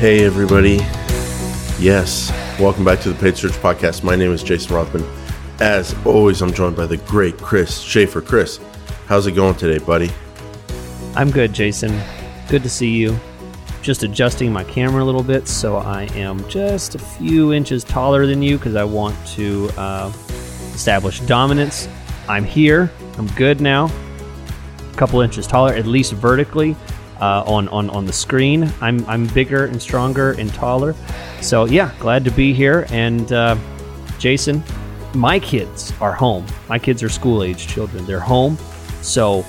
Hey, everybody. Yes, welcome back to the Paid Search Podcast. My name is Jason Rothman. As always, I'm joined by the great Chris Schaeffer. Chris, how's it going today, buddy? I'm good, Jason. Good to see you. Just adjusting my camera a little bit so I am just a few inches taller than you because I want to uh, establish dominance. I'm here. I'm good now. A couple inches taller, at least vertically uh, on, on on the screen. I'm I'm bigger and stronger and taller. So yeah, glad to be here. And uh, Jason, my kids are home. My kids are school age children. They're home, so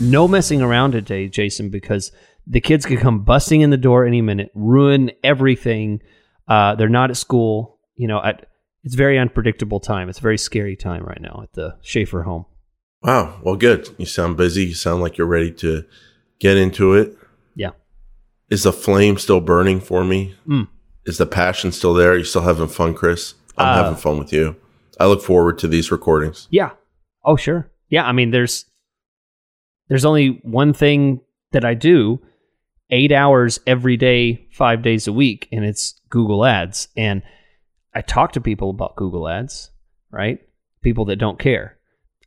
no messing around today, Jason, because the kids could come busting in the door any minute, ruin everything. Uh, they're not at school. You know, at, it's very unpredictable time. It's a very scary time right now at the Schaeffer home. Wow. Well, good. You sound busy. You sound like you're ready to get into it. Yeah. Is the flame still burning for me? Mm. Is the passion still there? Are you still having fun, Chris? I'm Uh, having fun with you. I look forward to these recordings. Yeah. Oh, sure. Yeah. I mean, there's there's only one thing that I do eight hours every day, five days a week, and it's Google Ads. And I talk to people about Google Ads, right? People that don't care.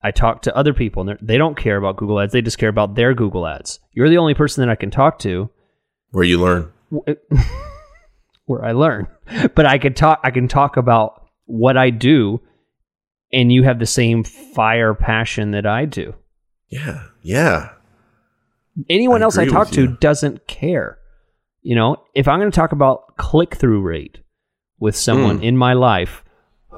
I talk to other people, and they're- don't care about Google Ads. They just care about their Google Ads. You're the only person that I can talk to Where you learn. where I learn. But I can talk I can talk about what I do and you have the same fire passion that I do. Yeah. Yeah. Anyone I else I talk to doesn't care. You know, if I'm going to talk about click-through rate with someone Mm. in my life,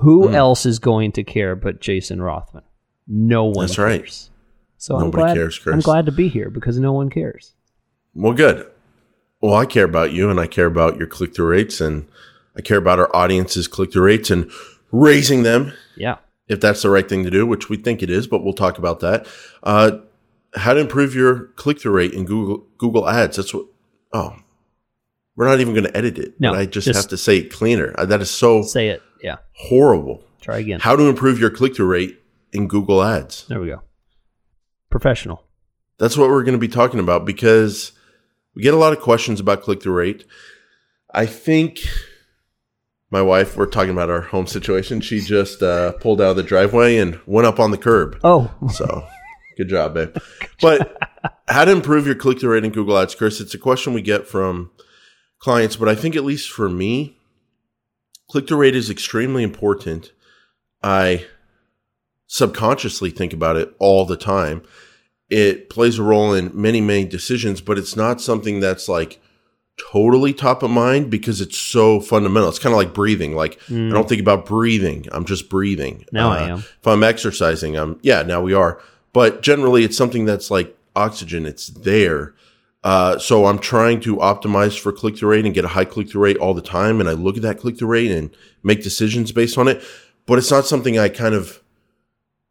who Mm. else is going to care but Jason Rothman? No one That's right. cares. So I'm Nobody glad cares, Chris. I'm glad to be here because no one cares. Well, good. Well, I care about you and I care about your click through rates and I care about our audience's click through rates and raising them Yeah. if that's the right thing to do, which we think it is, but we'll talk about that. Uh, how to improve your click through rate in Google Google Ads. That's what. Oh, we're not even going to edit it. No, but I just, just- have to say it cleaner. Uh, That is so Say it. Yeah. horrible. Try again. How to improve your click through rate in Google Ads. There we go. Professional. That's what we're going to be talking about because we get a lot of questions about click through rate. I think my wife, we're talking about our home situation. She just uh, pulled out of the driveway and went up on the curb. Oh, So good job, babe. But how to improve your click through rate in Google Ads, Chris? It's a question we get from clients, but I think at least for me, click through rate is extremely important. I subconsciously think about it all the time. It plays a role in many, many decisions, but it's not something that's like totally top of mind because it's so fundamental. It's kind of like breathing. Like I don't think about breathing. I'm just breathing. Now I Uh, am. If I'm exercising, I'm yeah, now we are. But generally it's something that's like oxygen. It's there. Uh, so I'm trying to optimize for click through rate and get a high click through rate all the time. And I look at that click through rate and make decisions based on it. But it's not something I kind of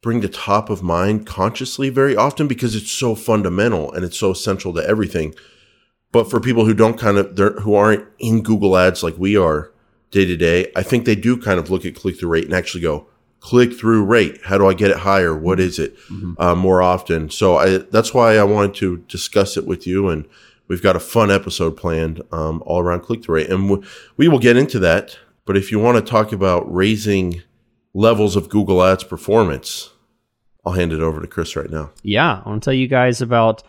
bring to top of mind consciously very often because it's so fundamental and it's so central to everything. But for people who don't kind of, who aren't in Google ads like we are day to day, I think they do kind of look at click through rate and actually go, click through rate. How do I get it higher? What is it uh, more often? So I, that's why I wanted to discuss it with you. And we've got a fun episode planned um, all around click through rate. And w- we will get into that. But if you want to talk about raising levels of Google ads performance, I'll hand it over to Chris right now. Yeah, I want to tell you guys about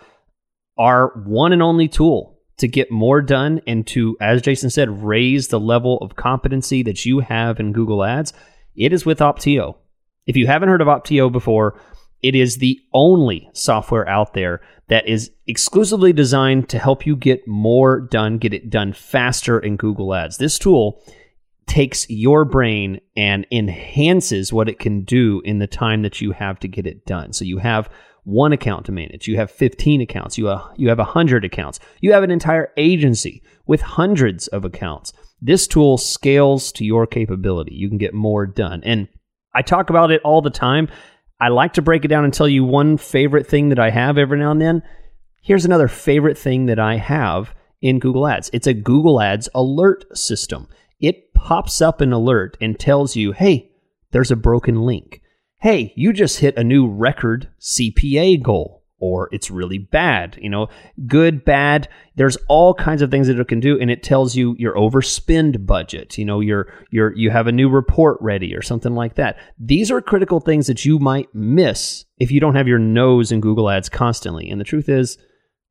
our one and only tool to get more done and to, as Jason said, raise the level of competency that you have in Google Ads. It is with Opteo. If you haven't heard of Opteo before, it is the only software out there that is exclusively designed to help you get more done, get it done faster in Google Ads. This tool takes your brain and enhances what it can do in the time that you have to get it done. So you have one account to manage, you have 15 accounts, you, uh, you have 100 accounts, you have an entire agency with hundreds of accounts. This tool scales to your capability. You can get more done. And I talk about it all the time. I like to break it down and tell you one favorite thing that I have every now and then. Here's another favorite thing that I have in Google Ads it's a Google Ads alert system. It pops up an alert and tells you, hey, there's a broken link. Hey, you just hit a new record CPA goal. or it's really bad. You know, good, bad. There's all kinds of things that it can do, and it tells you your overspend budget. You know, you're you're you have a new report ready or something like that. These are critical things that you might miss if you don't have your nose in Google Ads constantly. And the truth is,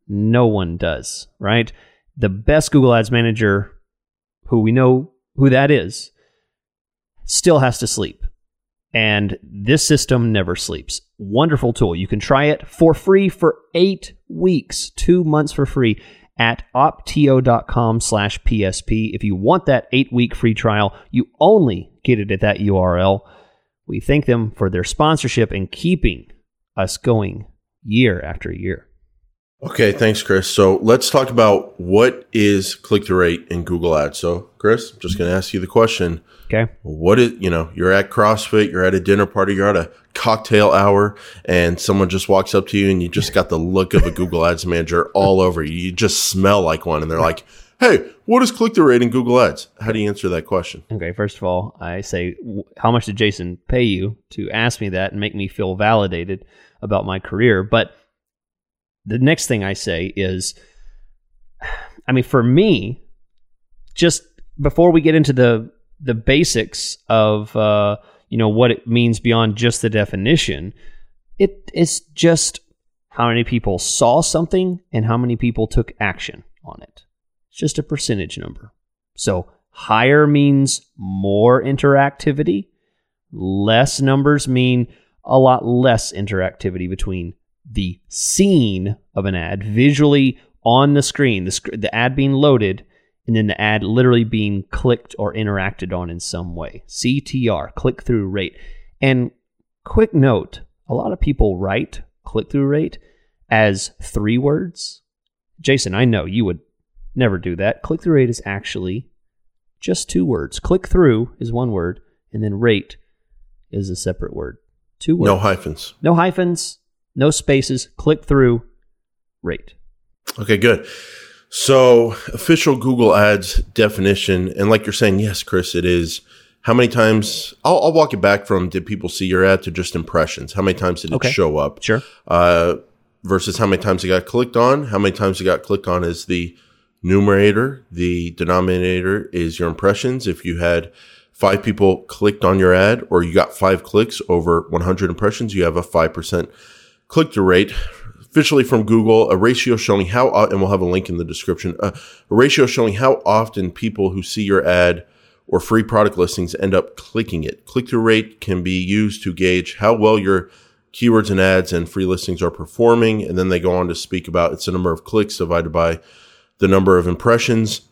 no one does. Right? The best Google Ads manager, who we know who that is, still has to sleep. And this system never sleeps. Wonderful tool. You can try it for free for eight weeks, two months for free at opteo.com slash PSP. If you want that eight week free trial, you only get it at that URL. We thank them for their sponsorship and keeping us going year after year. Okay, thanks, Chris. So let's talk about what is click through rate in Google Ads. So, Chris, I'm just going to ask you the question. Okay. What is, you know, you're at CrossFit, you're at a dinner party, you're at a cocktail hour, and someone just walks up to you and you just got the look of a Google Ads manager all over you. You just smell like one. And they're like, hey, what is click through rate in Google Ads? How do you answer that question? Okay, first of all, I say, how much did Jason pay you to ask me that and make me feel validated about my career? But the next thing I say is, I mean, for me, just before we get into the the basics of uh, you know what it means beyond just the definition, it is just how many people saw something and how many people took action on it. It's just a percentage number. So higher means more interactivity. Less numbers mean a lot less interactivity between the scene of an ad visually on the screen, the, sc- the ad being loaded, and then the ad literally being clicked or interacted on in some way. CTR, click through rate. And quick note a lot of people write click through rate as three words. Jason, I know you would never do that. Click through rate is actually just two words. Click through is one word, and then rate is a separate word. Two words. No hyphens. No hyphens, no spaces. Click through rate. Okay, good. So, official Google Ads definition, and like you're saying, yes, Chris, it is. How many times? I'll, I'll walk it back from did people see your ad to just impressions. How many times did it Okay. show up? Sure. Uh, versus how many times it got clicked on. How many times it got clicked on is the numerator. The denominator is your impressions. If you had five people clicked on your ad, or you got five clicks over 100 impressions, you have a five percent click through rate officially from Google, a ratio showing how, and we'll have a link in the description, uh, a ratio showing how often people who see your ad or free product listings end up clicking it. Click through rate can be used to gauge how well your keywords and ads and free listings are performing. And then they go on to speak about it's the number of clicks divided by the number of impressions.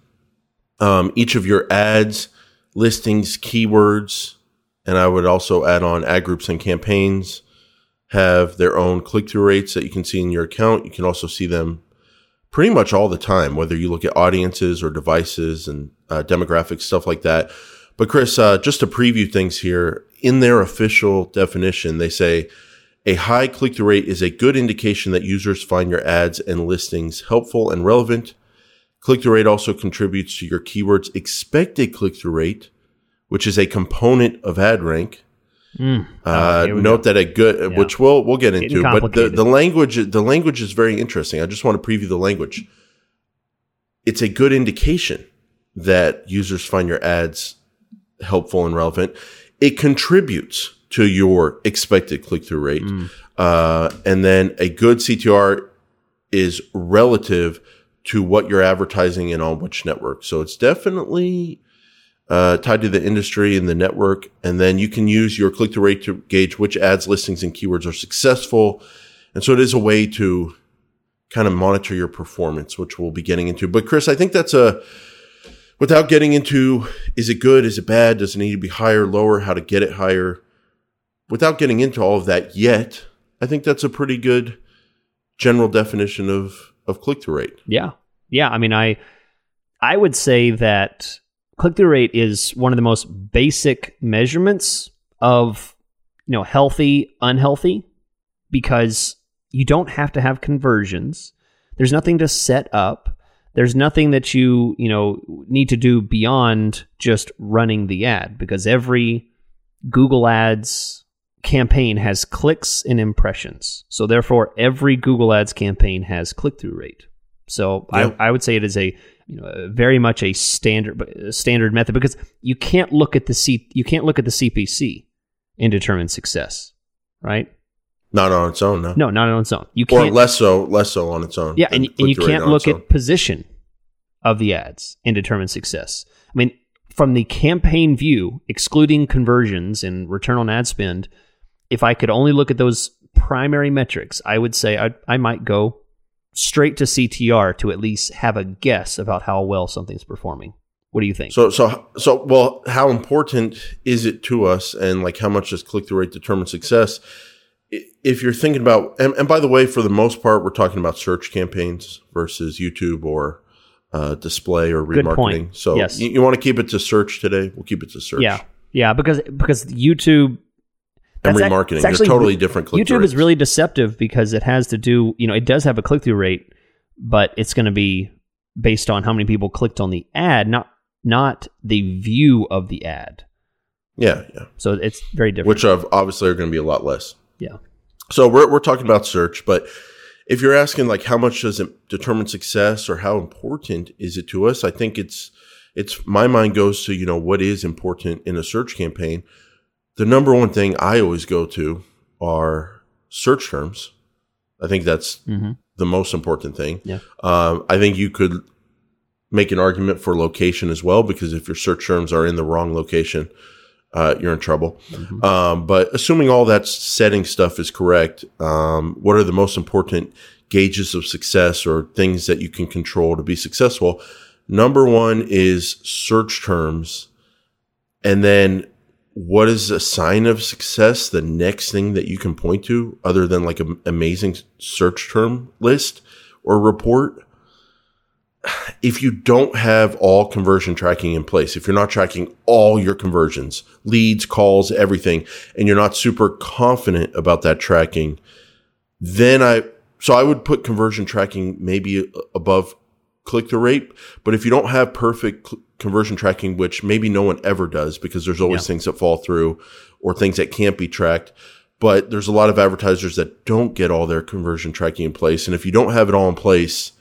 Um, each of your ads, listings, keywords, and I would also add on ad groups and campaigns have their own click through rates that you can see in your account. You can also see them pretty much all the time, whether you look at audiences or devices and uh, demographics, stuff like that. But Chris, uh, just to preview things here, in their official definition, they say a high click through rate is a good indication that users find your ads and listings helpful and relevant. Click through rate also contributes to your keywords expected click through rate, which is a component of ad rank. Mm. Uh, Oh, note go. that a good, Yeah. which we'll we'll get into, but the, the language the language is very interesting. I just want to preview the language. It's a good indication that users find your ads helpful and relevant. It contributes to your expected click through rate, Mm. uh, and then a good CTR is relative to what you're advertising and on which network. So it's definitely uh, tied to the industry and the network. And then you can use your click through rate to gauge which ads, listings, and keywords are successful. And so it is a way to kind of monitor your performance, which we'll be getting into. But Chris, I think that's a, without getting into is it good, is it bad, does it need to be higher, lower, how to get it higher, without getting into all of that yet, I think that's a pretty good general definition of, of click through rate. Yeah. Yeah. I mean, I I would say that click through rate is one of the most basic measurements of you know healthy, unhealthy, because you don't have to have conversions. There's nothing to set up. There's nothing that you, you know, need to do beyond just running the ad because every Google Ads campaign has clicks and impressions. So therefore, every Google Ads campaign has click through rate. So Yeah. I, I would say it is a you know uh, very much a standard a uh, standard method because you can't look at the C you can't look at the CPC and determine success, right? Not on its own, no. No, not on its own. You Or can't. less so, less so on its own. yeah, and, and you can't look at position of the ads and determine success. I mean, from the campaign view, excluding conversions and return on ad spend, if I could only look at those primary metrics, I would say I, I might go straight to CTR to at least have a guess about how well something's performing. What do you think? So, so, so, well, how important is it to us, and like how much does click through rate determine success? If you're thinking about, and, and by the way, for the most part, we're talking about search campaigns versus YouTube or uh, display or remarketing. So, Yes. you, you want to keep it to search today? We'll keep it to search. yeah, yeah, because because YouTube That's ac- remarketing, it's they're actually totally different. Click YouTube is really deceptive because it has to do, you know, it does have a click through rate, but it's going to be based on how many people clicked on the ad, not not the view of the ad. yeah, yeah. So it's very different. Which of obviously are going to be a lot less. yeah, So we're we're talking about search, but if you're asking like how much does it determine success or how important is it to us, I think it's it's my mind goes to you know what is important in a search campaign. The number one thing I always go to are search terms. I think that's Mhm. the most important thing. Yeah. Um, I think you could make an argument for location as well because if your search terms are in the wrong location, uh, you're in trouble. Mhm. Um, but assuming all that setting stuff is correct, um, what are the most important gauges of success or things that you can control to be successful? Number one is search terms. And then what is a sign of success? The next thing that you can point to other than like an amazing search term list or report? if you don't have all conversion tracking in place, if you're not tracking all your conversions, leads, calls, everything, and you're not super confident about that tracking, then I, so I would put conversion tracking maybe above click through rate. But if you don't have perfect cl- conversion tracking, which maybe no one ever does because there's always Yeah. things that fall through or things that can't be tracked. But there's a lot of advertisers that don't get all their conversion tracking in place. And if you don't have it all in place,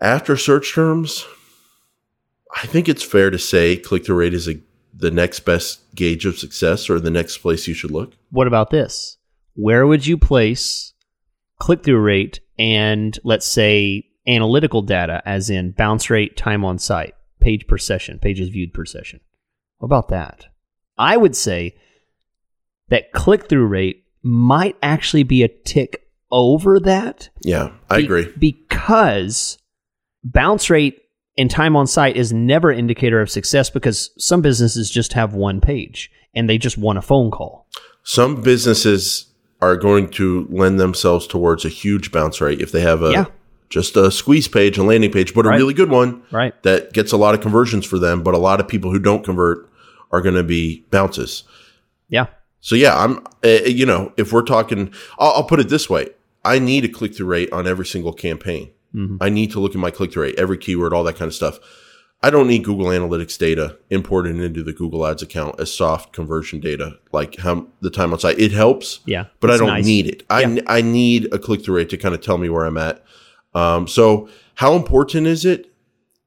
after search terms, I think it's fair to say click through rate is a, the next best gauge of success or the next place you should look. What about this? Where would you place click through rate and let's say analytical data, as in bounce rate, time on site, page per session, pages viewed per session? What about that? I would say that click through rate might actually be a tick over that. Yeah, I Be- agree. Because bounce rate and time on site is never an indicator of success because some businesses just have one page and they just want a phone call. Some businesses are going to lend themselves towards a huge bounce rate if they have a Yeah. Just a squeeze page, a landing page, but a Right. really good one Right. that gets a lot of conversions for them. But a lot of people who don't convert are going to be bounces. Yeah. So yeah, I'm. Uh, you know, if we're talking, I'll, I'll put it this way: I need a click through rate on every single campaign. Mhm. I need to look at my click through rate, every keyword, all that kind of stuff. I don't need Google Analytics data imported into the Google Ads account as soft conversion data, like how the time on site. It helps, Yeah. but I don't nice. need it. I Yeah. I need a click through rate to kind of tell me where I'm at. Um, so how important is it?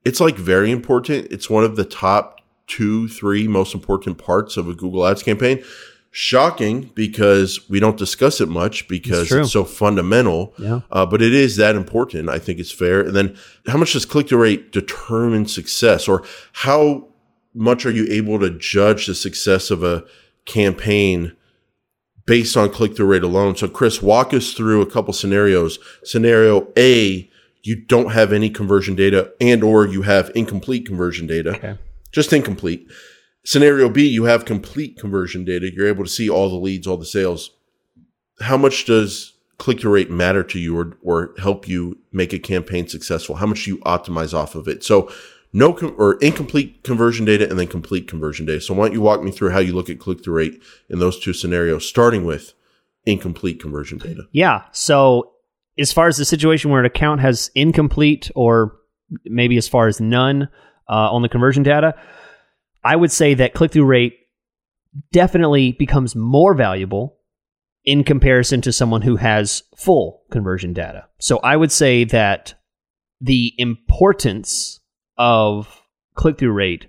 It's like very important. It's one of the top two, three most important parts of a Google Ads campaign. Shocking because we don't discuss it much because true. it's so fundamental. Yeah. Uh, but it is that important. I think it's fair. And then how much does click through rate determine success or how much are you able to judge the success of a campaign based on click through rate alone? So Chris, walk us through a couple scenarios. Scenario A, you don't have any conversion data and or you have incomplete conversion data Okay. just incomplete. Scenario B, you have complete conversion data. You're able to see all the leads, all the sales. How much does click through rate matter to you or, or help you make a campaign successful? How much do you optimize off of it? So, no com- or incomplete conversion data and then complete conversion data. So, why don't you walk me through how you look at click through rate in those two scenarios, starting with incomplete conversion data? Yeah. So as far as the situation where an account has incomplete or maybe as far as none uh, on the conversion data, I would say that click through rate definitely becomes more valuable in comparison to someone who has full conversion data. So I would say that the importance of click through rate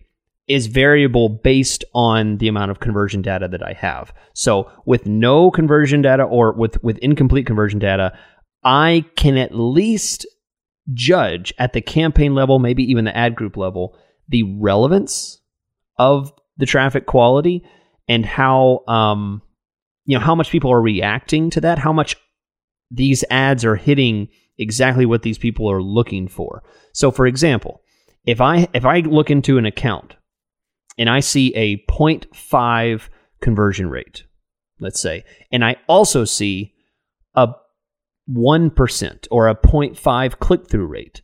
is variable based on the amount of conversion data that I have. So with no conversion data or with, with incomplete conversion data, I can at least judge at the campaign level, maybe even the ad group level, the relevance of the traffic quality and how um, you know how much people are reacting to that, how much these ads are hitting exactly what these people are looking for. So, for example, if I if I look into an account and I see a 0.5 conversion rate, let's say, and I also see a 1% or a 0.5 click through rate,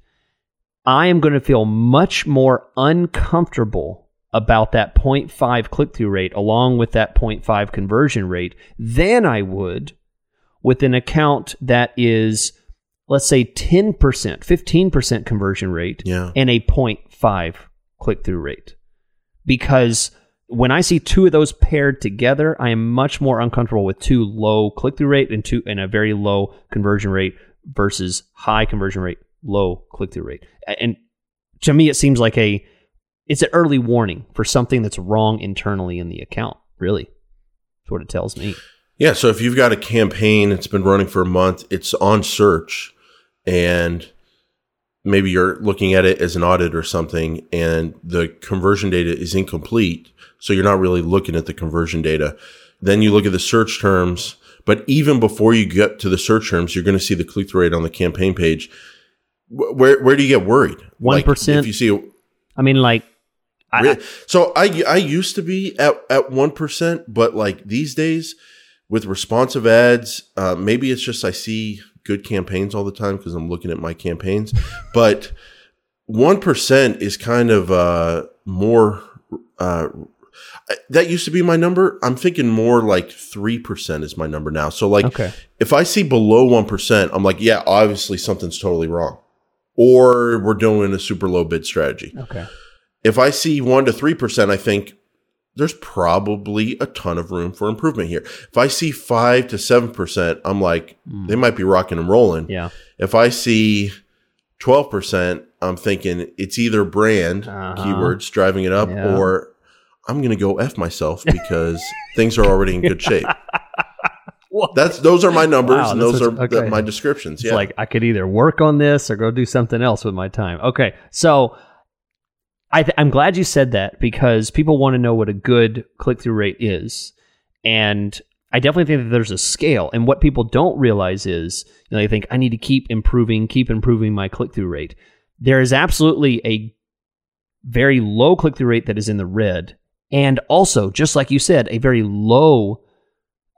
I am going to feel much more uncomfortable about that 0.5 click through rate along with that 0.5 conversion rate than I would with an account that is, let's say, 10%, 15% conversion rate Yeah. and a 0.5 click through rate. Because when I see two of those paired together, I am much more uncomfortable with too low click through rate and two and a very low conversion rate versus high conversion rate, low click through rate. And to me, it seems like a it's an early warning for something that's wrong internally in the account. Really, that's what it tells me. Yeah. So if you've got a campaign, it's been running for a month, it's on search, and maybe you're looking at it as an audit or something, and the conversion data is incomplete. So you're not really looking at the conversion data. Then you look at the search terms. But even before you get to the search terms, you're going to see the click through rate on the campaign page. Where where do you get worried? Like, 1%? if you see I mean, like, I, So I I used to be at at one percent, but like these days with responsive ads, uh, maybe it's just I see good campaigns all the time because I'm looking at my campaigns, but one percent is kind of uh, more. Uh, that used to be my number. I'm thinking more like three percent is my number now. So like, okay, if I see below one percent, I'm like, yeah, obviously something's totally wrong, or we're doing a super low bid strategy okay, if I see one to three percent, I think there's probably a ton of room for improvement here. If I see five to seven percent, I'm like, Mm. they might be rocking and rolling. yeah, If I see twelve percent, I'm thinking it's either brand Uh-huh. keywords driving it up, Yeah. or I'm gonna go f myself because things are already in good shape. That's those are my numbers, Wow, and those are what's- the- my descriptions. It's Yeah, like I could either work on this or go do something else with my time. Okay, so I I'm glad you said that because people want to know what a good click through rate is, and I definitely think that there's a scale. And what people don't realize is, you know, they think I need to keep improving, keep improving my click through rate. There is absolutely a very low click through rate that is in the red, and also, just like you said, a very low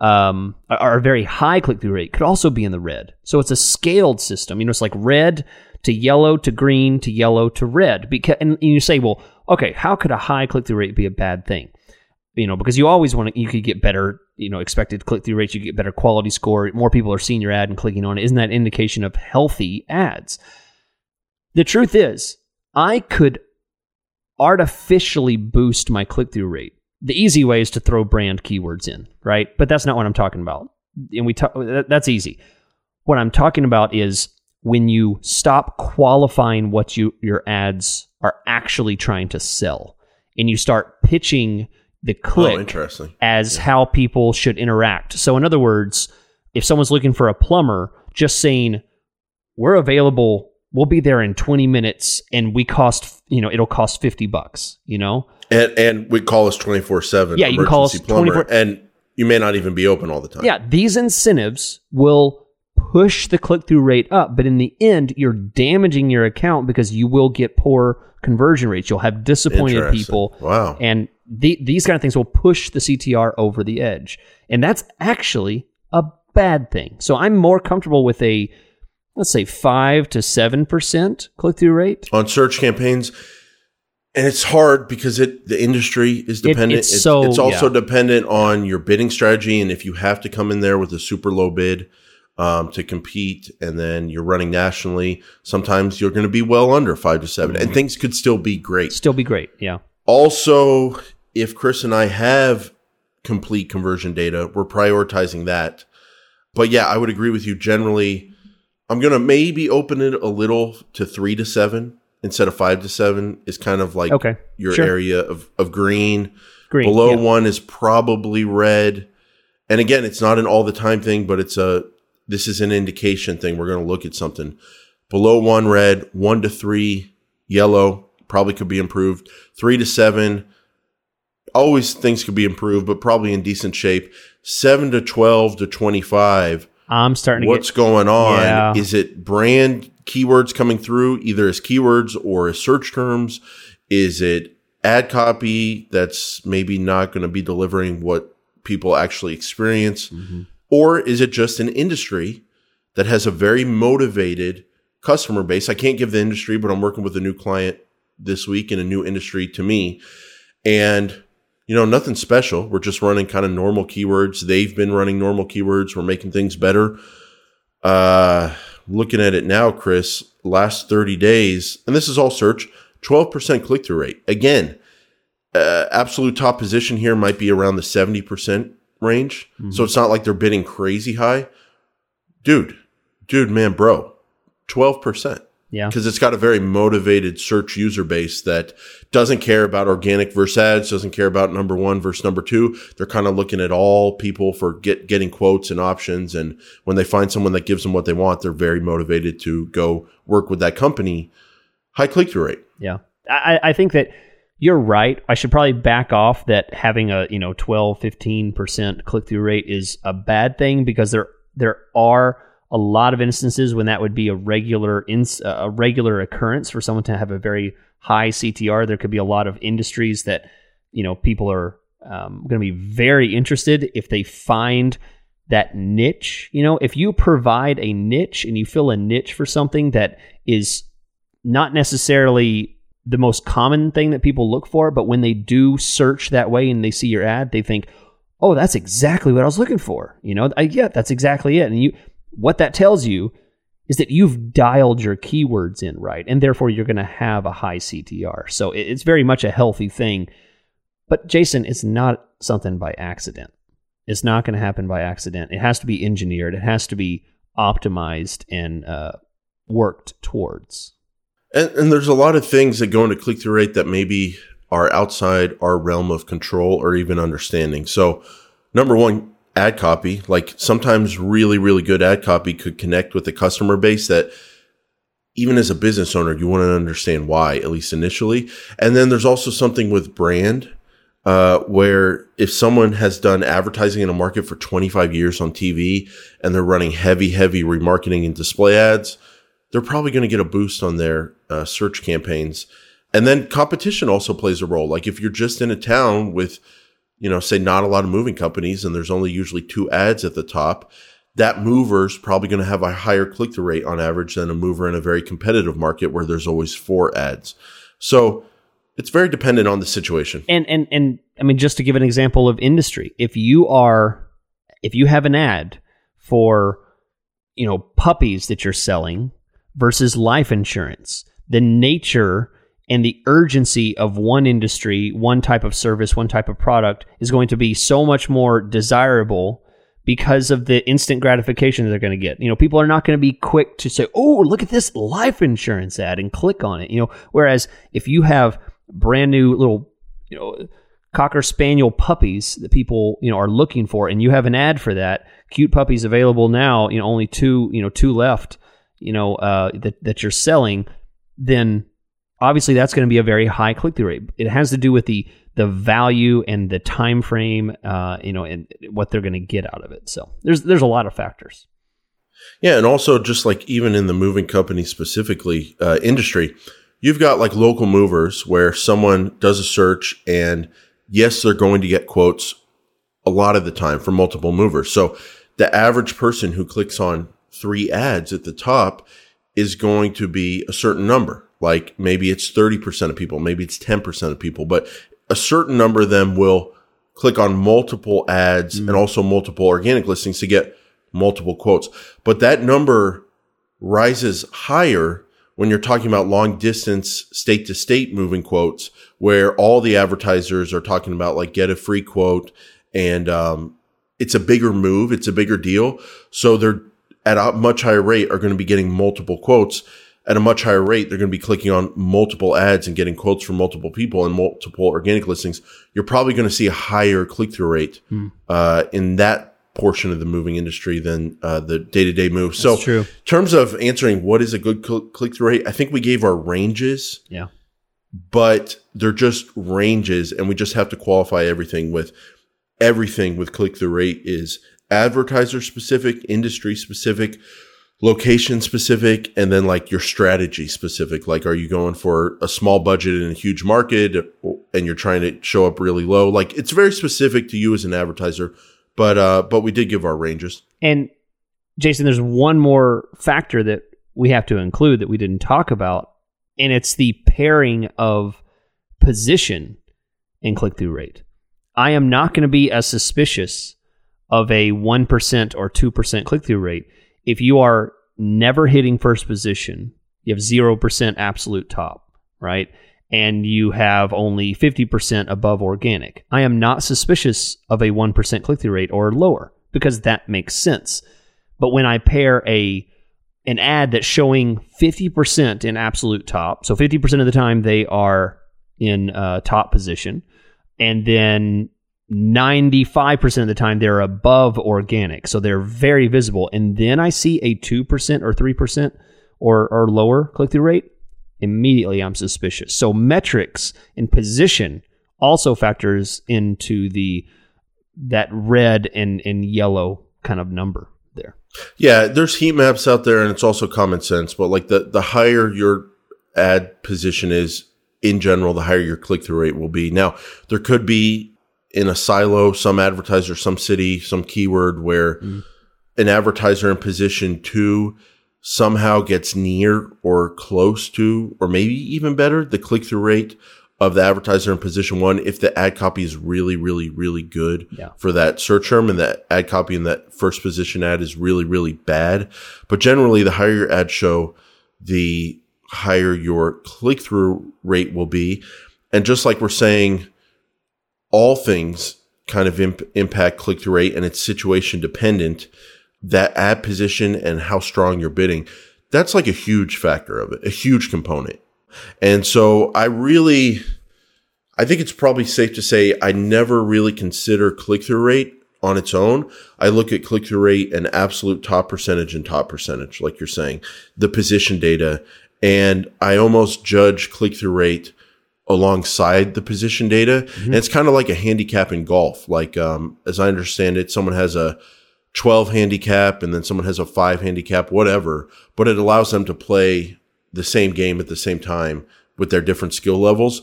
um, or a very high click through rate could also be in the red. So it's a scaled system. You know, it's like red to yellow to green to yellow to red. Because and you say, well, okay, how could a high click through rate be a bad thing? You know, because you always want to, you could get better, you know, expected click through rates. You get better quality score. More people are seeing your ad and clicking on it. Isn't that indication of healthy ads? The truth is, I could artificially boost my click through rate. The easy way is to throw brand keywords in, right? But that's not what I'm talking about. And we talk, that's easy. What I'm talking about is when you stop qualifying what you your ads are actually trying to sell and you start pitching the oh, click interesting. as how people should interact. So, in other words, if someone's looking for a plumber, just saying, we're available, we'll be there in 20 minutes and we cost, you know, it'll cost 50 bucks, you know? And and we call us twenty four seven. Yeah, you can call us 24 and you may not even be open all the time. Yeah, these incentives will push the click through rate up, but in the end, you're damaging your account because you will get poor conversion rates. You'll have disappointed people. Wow. And the, these kind of things will push the CTR over the edge. And that's actually a bad thing. So I'm more comfortable with a, let's say, 5 to 7% click through rate. on search campaigns and it's hard because it the industry is dependent it's so- it's also yeah. dependent on your bidding strategy and if you have to come in there with a super low bid um, to compete and then you're running nationally sometimes you're going to be well under five to 7 Mm-hmm. and things could still be great Still be great. Yeah. also if chris and i have complete conversion data. We're prioritizing that. But yeah, I would agree with you. Generally, I'm going to maybe open it a little to three to seven instead of five to seven is kind of like Okay. your Sure. area of, of green. Green. Below yeah. one is probably red. And again, it's not an all the time thing, but it's a this is an indication thing. We're going to look at something. Below one red, one to three yellow, probably could be improved. Three to seven, always things could be improved, but probably in decent shape. Seven to twelve to twenty five. I'm starting to What's get. going on? Yeah. Is it brand keywords coming through either as keywords or as search terms? Is it ad copy that's maybe not going to be delivering what people actually experience? Mhm. Or is it just an industry that has a very motivated customer base? I can't give the industry, but I'm working with a new client this week in a new industry to me. And, you know, nothing special. We're just running kind of normal keywords. They've been running normal keywords. We're making things better. Uh, looking at it now, Chris, last 30 days, and this is all search, 12% click through rate. Again, uh, absolute top position here might be around the 70% range. So it's mm-hmm. not like they're bidding crazy high. Dude, dude, man, bro, 12% Yeah. because it's got a very motivated search user base that doesn't care about organic versus ads, doesn't care about number one versus number two. They're kind of looking at all people for get getting quotes and options, and when they find someone that gives them what they want, they're very motivated to go work with that company. High click through rate. Yeah. I, I think that you're right. I should probably back off that having a, you know, 12, 15% click-through rate is a bad thing because there there are a lot of instances when that would be a regular ins, a regular occurrence for someone to have a very high CTR. There could be a lot of industries that, you know, people are um, going to be very interested if they find that niche. You know, if you provide a niche and you fill a niche for something that is not necessarily the most common thing that people look for, but when they do search that way and they see your ad, they think, "Oh, that's exactly what I was looking for." You know, I, yeah, that's exactly it. And you, what that tells you is that you've dialed your keywords in right, and therefore you're going to have a high CTR. So it- it's very much a healthy thing. But Jason, it's not something by accident. It's not going to happen by accident. It has to be engineered. It has to be optimized and uh, worked towards. And, and there's a lot of things that go into click through rate that maybe are outside our realm of control or even understanding. So, number one, ad copy. Like sometimes really, really good ad copy could connect with a customer base that even as a business owner, you want to understand why, at least initially. And then there's also something with brand. Uh, where if someone has done advertising in a market for 25 years on TV and they're running heavy, heavy remarketing and display ads, they're probably going to get a boost on their uh, search campaigns. And then competition also plays a role. Like if you're just in a town with, you know, say not a lot of moving companies and there's only usually two ads at the top, that mover's probably going to have a higher click through rate on average than a mover in a very competitive market where there's always four ads. So it's very dependent on the situation. and and and I mean, just to give an example of industry, if you are, if you have an ad for, you know, puppies that you're selling versus life insurance, the nature and the urgency of one industry, one type of service, one type of product is going to be so much more desirable because of the instant gratification they're going to get. You know, people are not going to be quick to say, "Oh, look at this life insurance ad" and click on it. You know, whereas if you have brand new little, you know, cocker spaniel puppies that people you know are looking for, and you have an ad for that, cute puppies available now. You know, only two, you know, two left. You know, uh, that that you're selling, then obviously that's going to be a very high click through rate. It has to do with the the value and the time frame, uh, you know, and what they're going to get out of it. So there's there's a lot of factors. Yeah, and also just like even in the moving company specifically uh, industry, you've got like local movers where someone does a search and yes, they're going to get quotes a lot of the time from multiple movers. So the average person who clicks on three ads at the top is going to be a certain number. Like maybe it's 30% of people, maybe it's 10% of people, but a certain number of them will click on multiple ads and also multiple organic listings to get multiple quotes. But that number rises higher when you're talking about long distance state to state moving quotes where all the advertisers are talking about like get a free quote and um, it's a bigger move, it's a bigger deal. So they're at a much higher rate are going to be getting multiple quotes. At a much higher rate, they're going to be clicking on multiple ads and getting quotes from multiple people and multiple organic listings. You're probably going to see a higher click through rate Hmm. uh, in that portion of the moving industry than uh, the day to day move. So, true. in terms of answering what is a good cl- click through rate, I think we gave our ranges Yeah. but they're just ranges and we just have to qualify everything with everything with click through rate is advertiser specific industry specific location specific and then like your strategy specific. Like are you going for a small budget in a huge market and you're trying to show up really low? Like it's very specific to you as an advertiser but uh but we did give our ranges. And Jason, there's one more factor that we have to include that we didn't talk about, and it's the pairing of position and click through rate. I am not going to be as suspicious of a 1% or 2% click through rate if you are never hitting first position, you have 0% absolute top, right? And you have only 50% above organic. I am not suspicious of a 1% click through rate or lower because that makes sense. But when I pair a an ad that's showing 50% in absolute top, so 50% of the time they are in uh, top position, and then 95% of the time they're above organic, so they're very visible. And then I see a 2% or 3% or, or lower click through rate, immediately I'm suspicious. So metrics and position also factors into the that red and, and yellow kind of number there. Yeah, there's heat maps out there, and it's also common sense. But like the the higher your ad position is in general, the higher your click through rate will be. Now, there could be in a silo some advertiser, some city, some keyword where mm-hmm. an advertiser in position two somehow gets near or close to, or maybe even better, the click through rate of the advertiser in position one if the ad copy is really, really, really good Yeah. for that search term and that ad copy in that first position ad is really, really bad. But generally, the higher your ad show, the higher your click through rate will be. And just like we're saying, all things kind of imp- impact click through rate and it's situation dependent. That ad position and how strong you're bidding, that's like a huge factor of it, a huge component. And so I really, I think it's probably safe to say I never really consider click through rate on its own. I look at click through rate and absolute top percentage and top percentage, like you're saying, the position data. And I almost judge click through rate alongside the position data. And it's kind of like a handicap in golf. Like, um, as I understand it, someone has a 12 handicap and then someone has a five handicap, whatever, but it allows them to play the same game at the same time with their different skill levels.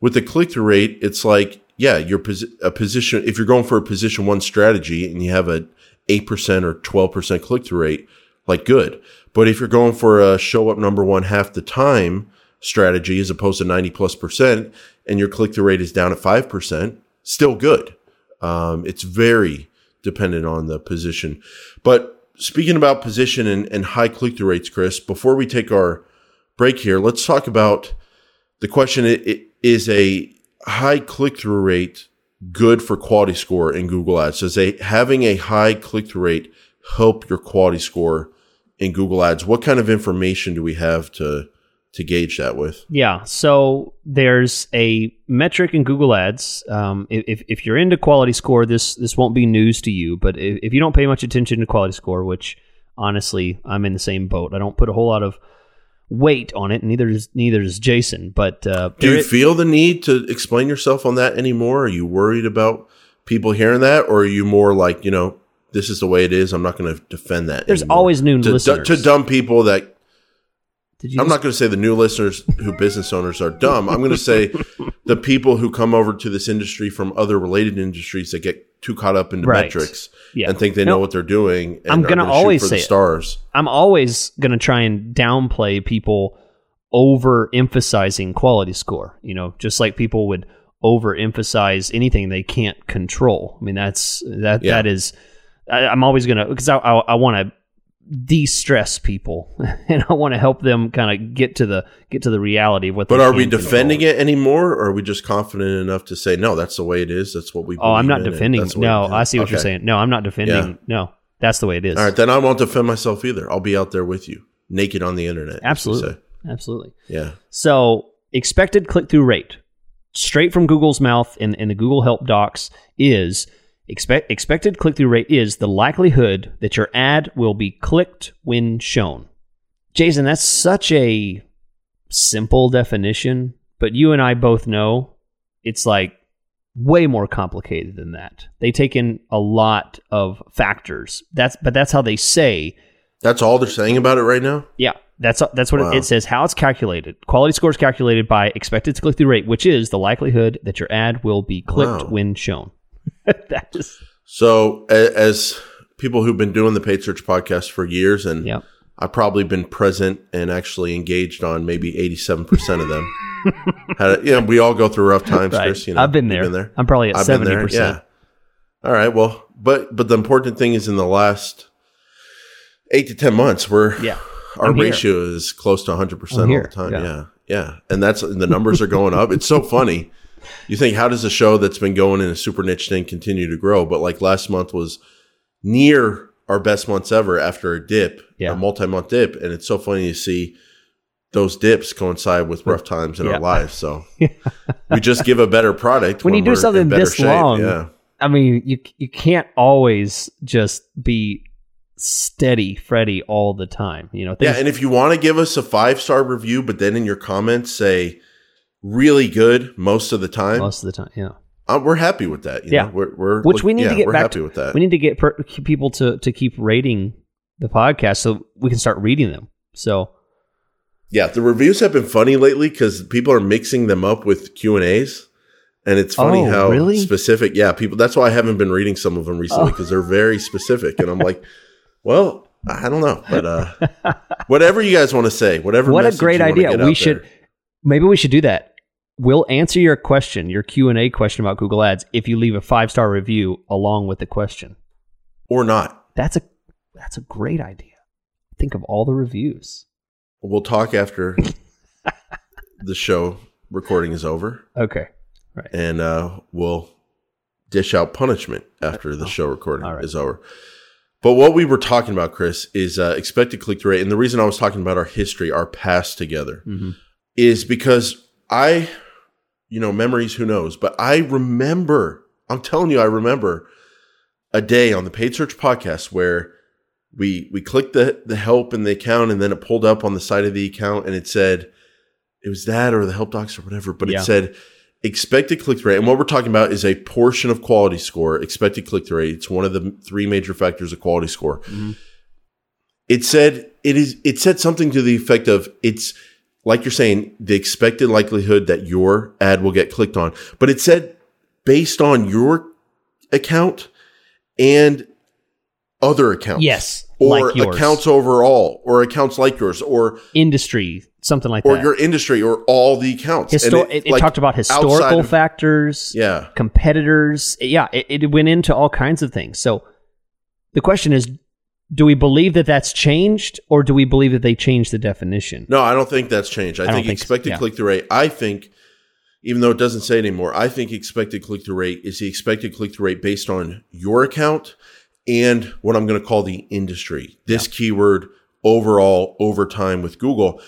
With the click through rate, it's like, yeah, you're posi- a position, if you're going for a position one strategy and you have a 8% or 12% click through rate, like good. But if you're going for a show up number one half the time strategy as opposed to 90 plus percent and your click through rate is down at 5%, still good. Um, it's very dependent on the position. But speaking about position and, and high click through rates, Chris, before we take our break here, let's talk about the question i- i- is a high click through rate good for quality score in Google Ads? Does a having a high click through rate help your quality score in Google Ads? What kind of information do we have to to gauge that with? Yeah. So there's a metric in Google Ads. Um, if, if you're into quality score, this this won't be news to you. But if, if you don't pay much attention to quality score, which honestly I'm in the same boat, I don't put a whole lot of weight on it. Neither does neither does Jason. But uh, Do you i- feel the need to explain yourself on that anymore? Are you worried about people hearing that, or are you more like you know this is the way it is? I'm not going to defend that. there's anymore? always new to, listeners. to dumb people that Did you I'm not going to say the new listeners who business owners are dumb. I'm going to say the people who come over to this industry from other related industries that get too caught up into Right. metrics Yeah. and think they No, know what they're doing. And I'm gonna shoot always say stars. I'm always going to try and downplay people over emphasizing quality score. You know, just like people would overemphasize anything they can't control. I mean, that's that Yeah. that is. I, I'm always going to because I, I, I want to de-stress people and I want to help them kind of get to the get to the reality of what But are we defending it anymore, or are we just confident enough to say no? That's the way it is. That's what we. Oh, I'm not defending. that's the way No. I see what you're saying. No, I'm not defending. Yeah. No. That's the way it is. All right, then I won't defend myself either. I'll be out there with you, naked on the internet. Absolutely. Absolutely. Yeah. So, expected click through rate, straight from Google's mouth in, in the Google Help Docs, is expect, expected click through rate is the likelihood that your ad will be clicked when shown. Jason, that's such a simple definition, but you and I both know it's like way more complicated than that. They take in a lot of factors. That's but that's how they say That's all they're saying about it right now. yeah, that's that's what Wow. it, it says. How it's calculated. Quality score is calculated by expected click through rate, which is the likelihood that your ad will be clicked Wow. when shown. that is So, as people who've been doing the paid search podcast for years, and yeah. I've probably been present and actually engaged on maybe 87% of them. Had, you know, we all go through rough times, Right. Chris. You know, I've been You've there. I'm probably at I've been seventy there. percent. Yeah. All right. Well, but but the important thing is in the last eight to ten months, we're Yeah. our I'm ratio is close to 100 percent I'm all here. the time. Yeah. Yeah. yeah, and that's and the numbers are going up. It's so funny. You think how does a show that's been going in a super niche thing continue to grow? But like last month was near our best months ever after a dip, Yeah. a multi-month dip, and it's so funny to see those dips coincide with rough times in Yeah. our lives. So we just give a better product When you do something this long, Yeah. I mean, you you can't always just be steady Freddy all the time. You know, Yeah, and if you want to give us a five star review, but then in your comments say really good most of the time, most of the time. Yeah. uh, we're happy with that. you Yeah. know? we're, we're Which we need yeah, to get back happy to. with that. We need to get per- people to to keep rating the podcast so we can start reading them. So yeah, the reviews have been funny lately because people are mixing them up with Q and A's, and it's funny Oh, how really? specific. Yeah, people. That's why I haven't been reading some of them recently Oh. because they're very specific, and I'm like, well, I don't know, but uh, whatever you guys want to say, whatever. what a great idea we should there. maybe we should do that we'll answer your question your q&a question about google ads if you leave a five star review along with the question or not. that's a that's a great idea think of all the reviews We'll talk after the show recording is over. okay Right. and uh, we'll dish out punishment after the show recording right. is over. But what we were talking about, Chris, is uh, expected click through rate. And the reason I was talking about our history, our past together, Mhm. is because I, you know, memories, who knows, but I remember, I'm telling you, I remember a day on the paid search podcast where we we clicked the the help in the account and then it pulled up on the side of the account and it said it was that or the help docs or whatever, but Yeah. it said expected click through rate. And what we're talking about is a portion of quality score, expected click through rate. It's one of the three major factors of quality score. Mhm. It said it is it said something to the effect of it's like you're saying, the expected likelihood that your ad will get clicked on. But it said based on your account and other accounts. yes Or like accounts overall, or accounts like yours, or industry something like or that Or your industry, or all the accounts. And it, it like, talked about historical of- factors Yeah. competitors. Yeah, it, it went into all kinds of things. So the question is do we believe that that's changed or do we believe that they changed the definition? No, I don't think that's changed. I, I think so, expected yeah. click through rate. I think, even though it doesn't say anymore, I think expected click through rate is the expected click through rate based on your account and what I'm going to call the industry. This keyword overall over time with Google.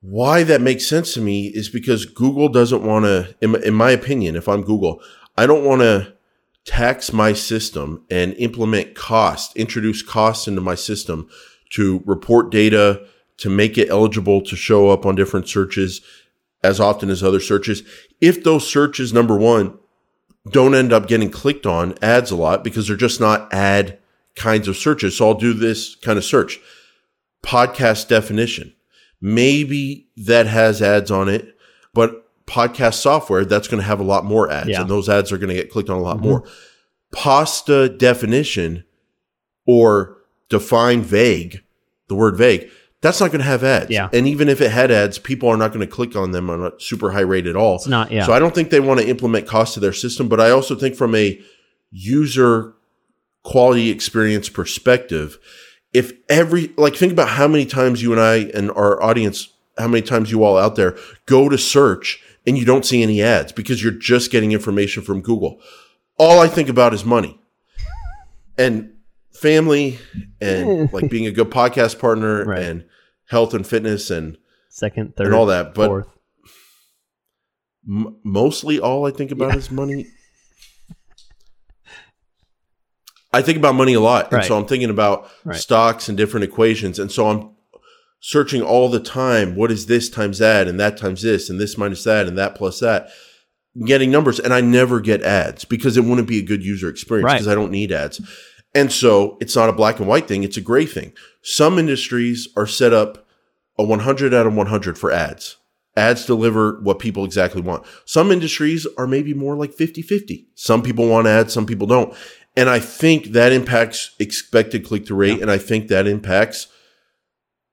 Why that makes sense to me is because Google doesn't want to, in, in my opinion, if I'm Google, I don't want to tax my system and implement cost, introduce costs into my system to report data, to make it eligible to show up on different searches as often as other searches. If those searches, number one, don't end up getting clicked on ads a lot because they're just not ad kinds of searches. So I'll do this kind of search. Podcast definition. Maybe that has ads on it, but podcast software, that's going to have a lot more ads Yeah. and those ads are going to get clicked on a lot Mhm. more. Pasta definition or define vague, the word vague, that's not going to have ads. Yeah. And even if it had ads, people are not going to click on them on a super high rate at all. It's not, yeah. So I don't think they want to implement cost to their system, but I also think from a user quality experience perspective, if every like think about how many times you and I and our audience, how many times you all out there go to search and you don't see any ads because you're just getting information from Google. All I think about is money and family and like being a good podcast partner Right. and health and fitness and Second, third, and all that. But fourth. m- mostly all I think about is money. I think about money a lot. And Right. so I'm thinking about Right. stocks and different equations. And so I'm searching all the time. What is this times that and that times this and this minus that and that plus that? Getting numbers. And I never get ads because it wouldn't be a good user experience Right. because I don't need ads. And so it's not a black and white thing. It's a gray thing. Some industries are set up a 100 out of 100 for ads. Ads deliver what people exactly want. Some industries are maybe more like 50 50. Some people want ads, some people don't. And I think that impacts expected click through rate. And I think that impacts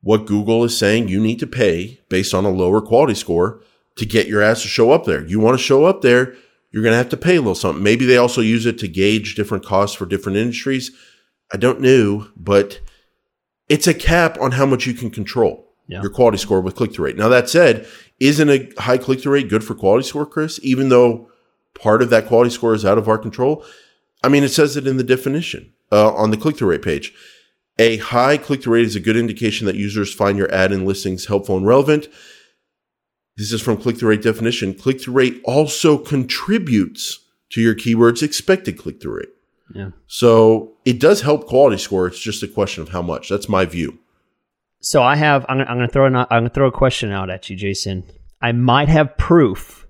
what Google is saying you need to pay based on a lower quality score to get your ads to show up there. You want to show up there, you're going to have to pay a little something. Maybe they also use it to gauge different costs for different industries. I don't know, but it's a cap on how much you can control Yeah. your quality score with click through rate. Now, that said, isn't a high click through rate good for quality score, Chris? Even though part of that quality score is out of our control? I mean, it says it in the definition uh, on the click through rate page. A high click through rate is a good indication that users find your ad and listings helpful and relevant. This is from click through rate definition. Click through rate also contributes to your keywords expected click through rate. Yeah. So it does help quality score. It's just a question of how much. That's my view. So I have. I'm, I'm going to throw. An, I'm going to throw a question out at you, Jason. I might have proof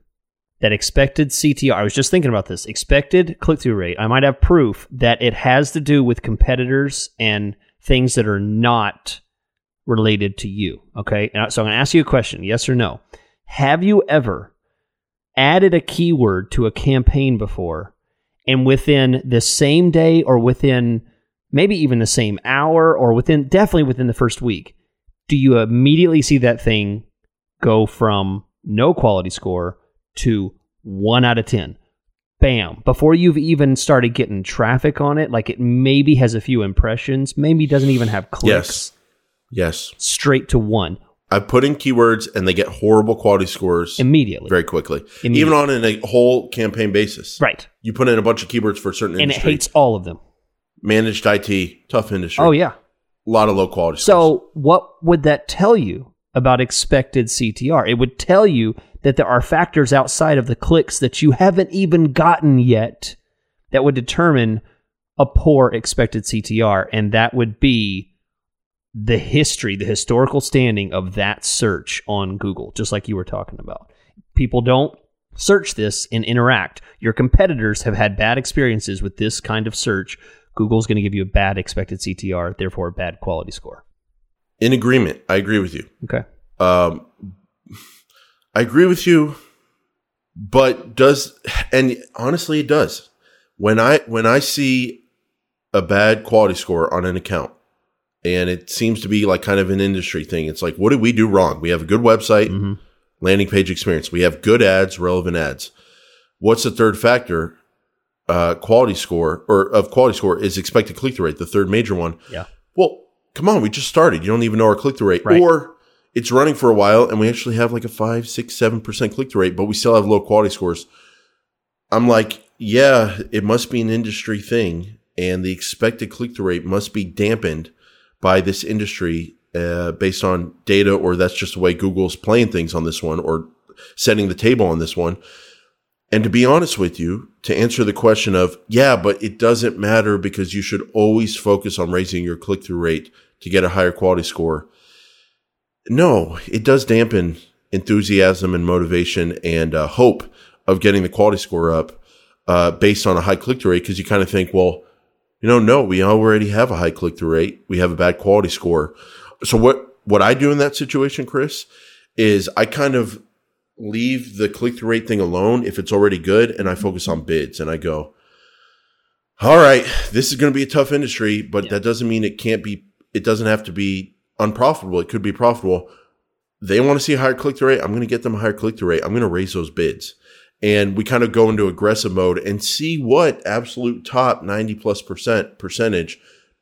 that expected CTR. I was just thinking about this. Expected click through rate. I might have proof that it has to do with competitors and things that are not related to you. Okay. So I'm going to ask you a question. Yes or no? Have you ever added a keyword to a campaign before, and within the same day or within maybe even the same hour or within definitely within the first week, do you immediately see that thing go from no quality score to one out of 10? Bam. Before you've even started getting traffic on it, like it maybe has a few impressions, maybe doesn't even have clicks, Yes. Yes. Straight to one I put in keywords and they get horrible quality scores immediately. very quickly. Immediately. Even on an, a whole campaign basis. Right. You put in a bunch of keywords for a certain And it hates all of them. managed IT, tough industry. Oh, yeah. A lot of low quality scores. So, what would that tell you about expected CTR? It would tell you that there are factors outside of the clicks that you haven't even gotten yet that would determine a poor expected CTR. And that would be the history, the historical standing of that search on Google, just like you were talking about. People don't search this and interact. Your competitors have had bad experiences with this kind of search. Google's going to give you a bad expected CTR, therefore a bad quality score. In agreement. I agree with you. Okay. Um, I agree with you, but does and honestly, it does. When I when I see a bad quality score on an account, and it seems to be like kind of an industry thing. It's like, what did we do wrong? We have a good website, Mhm. landing page experience. We have good ads, relevant ads. What's the third factor? Uh, quality score or of quality score is expected click through rate, the third major one. Yeah. Well, come on, we just started. You don't even know our click through rate. Right. Or it's running for a while and we actually have like a five, six, seven percent click through rate, but we still have low quality scores. I'm like, yeah, it must be an industry thing, and the expected click through rate must be dampened by this industry uh, based on data, or that's just the way Google's playing things on this one, or setting the table on this one. And to be honest with you, to answer the question of, yeah, but it doesn't matter because you should always focus on raising your click through rate to get a higher quality score. No, it does dampen enthusiasm and motivation and uh, hope of getting the quality score up uh, based on a high click through rate because you kind of think, well, you know, no, we already have a high click through rate. We have a bad quality score. So what what I do in that situation, Chris, is I kind of leave the click through rate thing alone if it's already good, and I focus on bids and I go, all right, this is going to be a tough industry, but that doesn't mean it can't be. It doesn't have to be unprofitable. It could be profitable. They want to see a higher click through rate. I'm going to get them a higher click through rate. I'm going to raise those bids. And we kind of go into aggressive mode and see what absolute top 90 plus percent percentage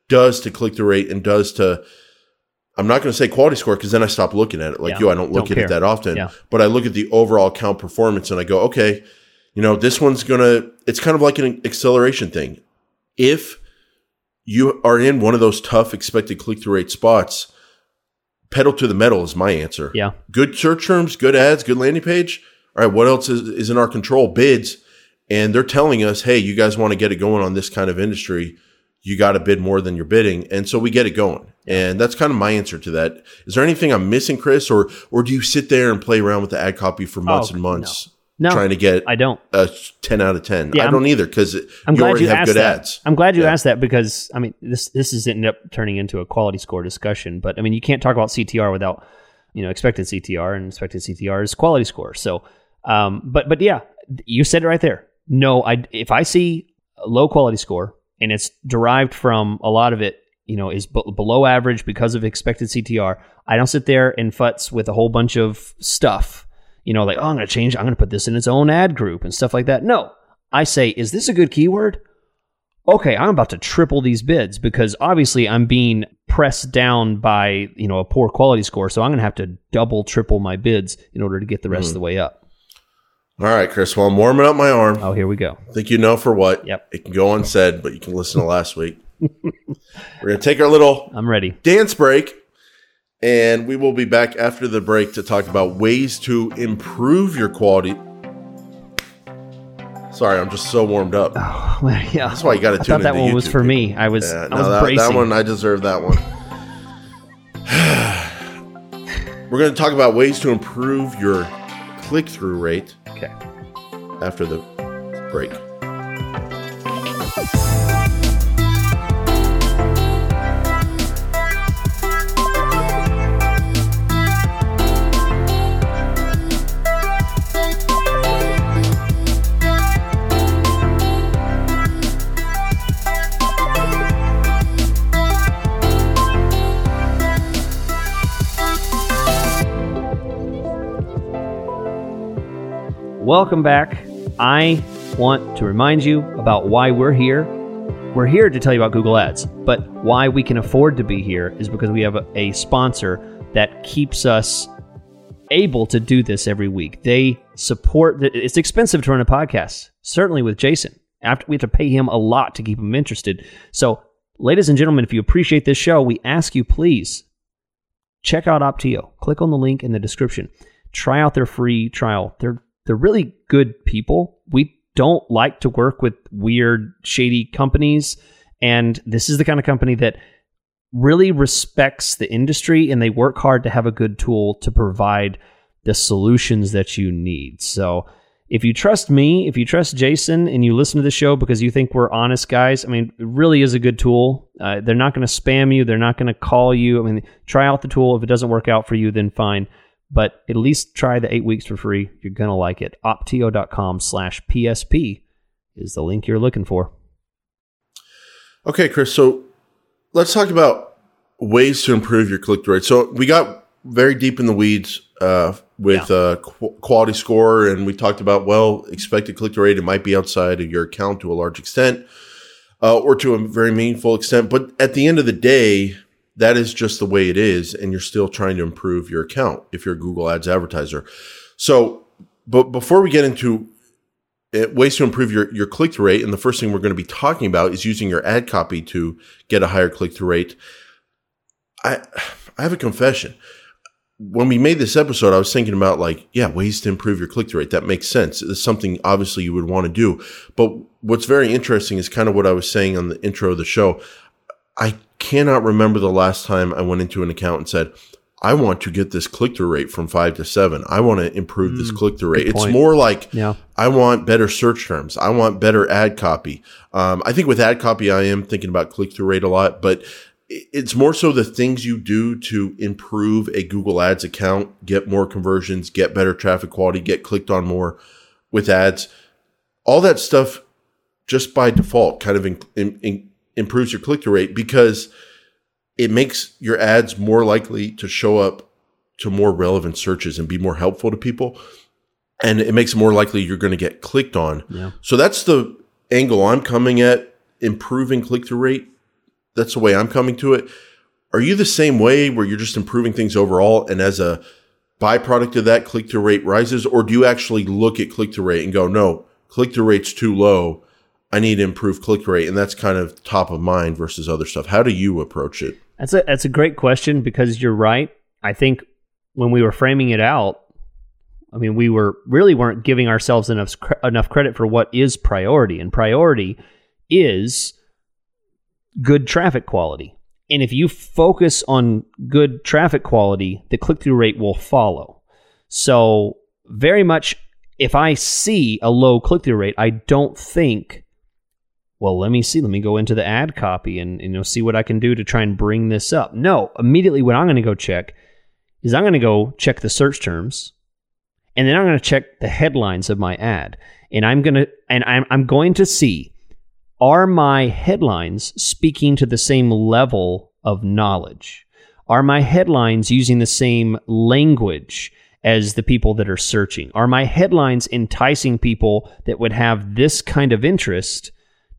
does to click through rate and does to I'm not going to say quality score because then I stop looking at it. Like Yeah, you, I don't look don't at care. it that often. Yeah. But I look at the overall account performance and I go, okay, you know, this one's gonna. It's kind of like an acceleration thing. If you are in one of those tough expected click through rate spots, pedal to the metal is my answer. Yeah. Good search terms, good ads, good landing page. All right, what else is, is in our control? Bids. And they're telling us, hey, you guys want to get it going on this kind of industry, you got to bid more than you're bidding. And so we get it going. And that's kind of my answer to that. Is there anything I'm missing, Chris? Or or do you sit there and play around with the ad copy for months Oh, and months No, trying to get I don't. a 10 out of 10? Yeah, I I'm- don't either because I'm glad you have asked good that. ads. I'm glad you Yeah. asked that because I mean this this is ended up turning into a quality score discussion. But I mean you can't talk about CTR without you know expected CTR and expected CTR is quality score. So, um, but but yeah, you said it right there. No, I if I see a low quality score and it's derived from a lot of it, you know, is b- below average because of expected CTR. I don't sit there and futz with a whole bunch of stuff. You know, like oh, I'm going to change. I'm going to put this in its own ad group and stuff like that. No, I say, is this a good keyword? Okay, I'm about to triple these bids because obviously I'm being pressed down by you know a poor quality score, so I'm going to have to double, triple my bids in order to get the rest of mm-hmm. the way up. All right, Chris. Well, I'm warming up my arm. Oh, here we go. I think you know for what. Yep. It can go unsaid, but you can listen to last week. We're going to take our little I'm ready. dance break, and we will be back after the break to talk about ways to improve your quality. Sorry, I'm just so warmed up. Oh, yeah, That's why you got to I tune thought that one was for people. me. I was Yeah, I no, was that, bracing. that one, I deserve that one. We're going to talk about ways to improve your click through rate okay. after the break. Welcome back. I want to remind you about why we're here. We're here to tell you about Google Ads, but why we can afford to be here is because we have a, sponsor that keeps us able to do this every week. They support. The, it's expensive to run a podcast, certainly with Jason. After we have to pay him a lot to keep him interested. So, ladies and gentlemen, if you appreciate this show, we ask you please check out Opteo. Click on the link in the description. Try out their free trial. They're they're really good people. We don't like to work with weird, shady companies, and this is the kind of company that really respects the industry and they work hard to have a good tool to provide the solutions that you need. So, if you trust me, if you trust Jason, and you listen to the show because you think we're honest guys, I mean, it really is a good tool. Uh, they're not going to spam you. They're not going to call you. I mean, try out the tool. If it doesn't work out for you, then fine. But at least try the eight weeks for free. You're going to like it. Opteo.com slash PSP is the link you're looking for. Okay, Chris. So let's talk about ways to improve your click through rate. So we got very deep in the weeds uh, with uh, qu- quality score, and we talked about well, expected click through rate. It might be outside of your account to a large extent, uh, or to a very meaningful extent. But at the end of the day, that is just the way it is, and you're still trying to improve your account if you're a Google Ads advertiser. So, but before we get into uh, ways to improve your, your click through rate. And the first thing we're going to be talking about is using your ad copy to get a higher click through rate. I, I have a confession. When we made this episode, I was thinking about like, yeah, ways to improve your click through rate. That makes sense. It's something obviously you would want to do. But what's very interesting is kind of what I was saying on the intro of the show. I cannot remember the last time I went into an account and said, I want to get this click through rate from five to seven. I want to improve this click through rate. It's more like Yeah. I want better search terms. I want better ad copy. Um, I think with ad copy, I am thinking about click through rate a lot, but it's more so the things you do to improve a Google Ads account, get more conversions, get better traffic quality, get clicked on more with ads. All that stuff just by default kind of in, in, in- improves your click through rate because it makes your ads more likely to show up to more relevant searches and be more helpful to people. And it makes it more likely you're going to get clicked on. Yeah. So that's the angle I'm coming at improving click through rate. that's the way I'm coming to it. Are you the same way where you're just improving things overall and as a byproduct of that click through rate rises or do you actually look at click through rate and go, "No, click through rate's too low. I need to improve click rate." And that's kind of top of mind versus other stuff. How do you approach it? That's a that's a great question because you're right. I think when we were framing it out, I mean, we were really weren't giving ourselves enough enough credit for what is priority, and priority is good traffic quality. And if you focus on good traffic quality, the click through rate will follow. So, very much, if I see a low click through rate, I don't think, well, let me see, let me go into the ad copy and you know see what I can do to try and bring this up. No, immediately what I'm going to go check is I'm going to go check the search terms, and then I'm going to check the headlines of my ad, and I'm going to and I'm I'm going to see are my headlines speaking to the same level of knowledge? Are my headlines using the same language as the people that are searching? Are my headlines enticing people that would have this kind of interest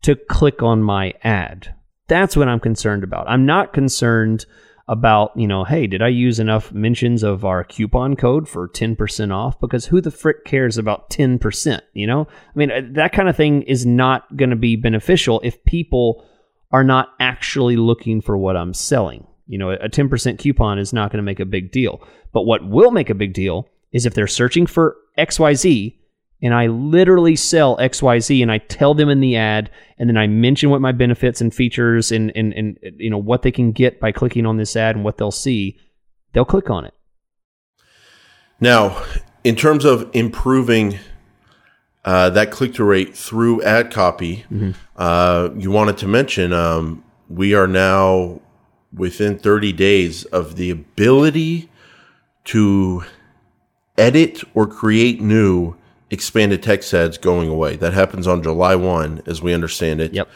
to click on my ad? That's what I'm concerned about. I'm not concerned about, you know, hey, did I use enough mentions of our coupon code for 10% off? Because who the frick cares about 10%? You know, I mean, uh, that kind of thing is not going to be beneficial if people are not actually looking for what I'm selling. You know, a 10% coupon is not going to make a big deal. But what will make a big deal is if they're searching for XYZ and I literally sell XYZ and I tell them in the ad and then I mention what my benefits and features and, and, and you know what they can get by clicking on this ad and what they'll see, they'll click on it. Now, in terms of improving uh, that click through rate through ad copy, mm-hmm. uh, you wanted to mention um, we are now within 30 days of the ability to edit or create new expanded text ads going away. That happens on July 1, as we understand it. Yep.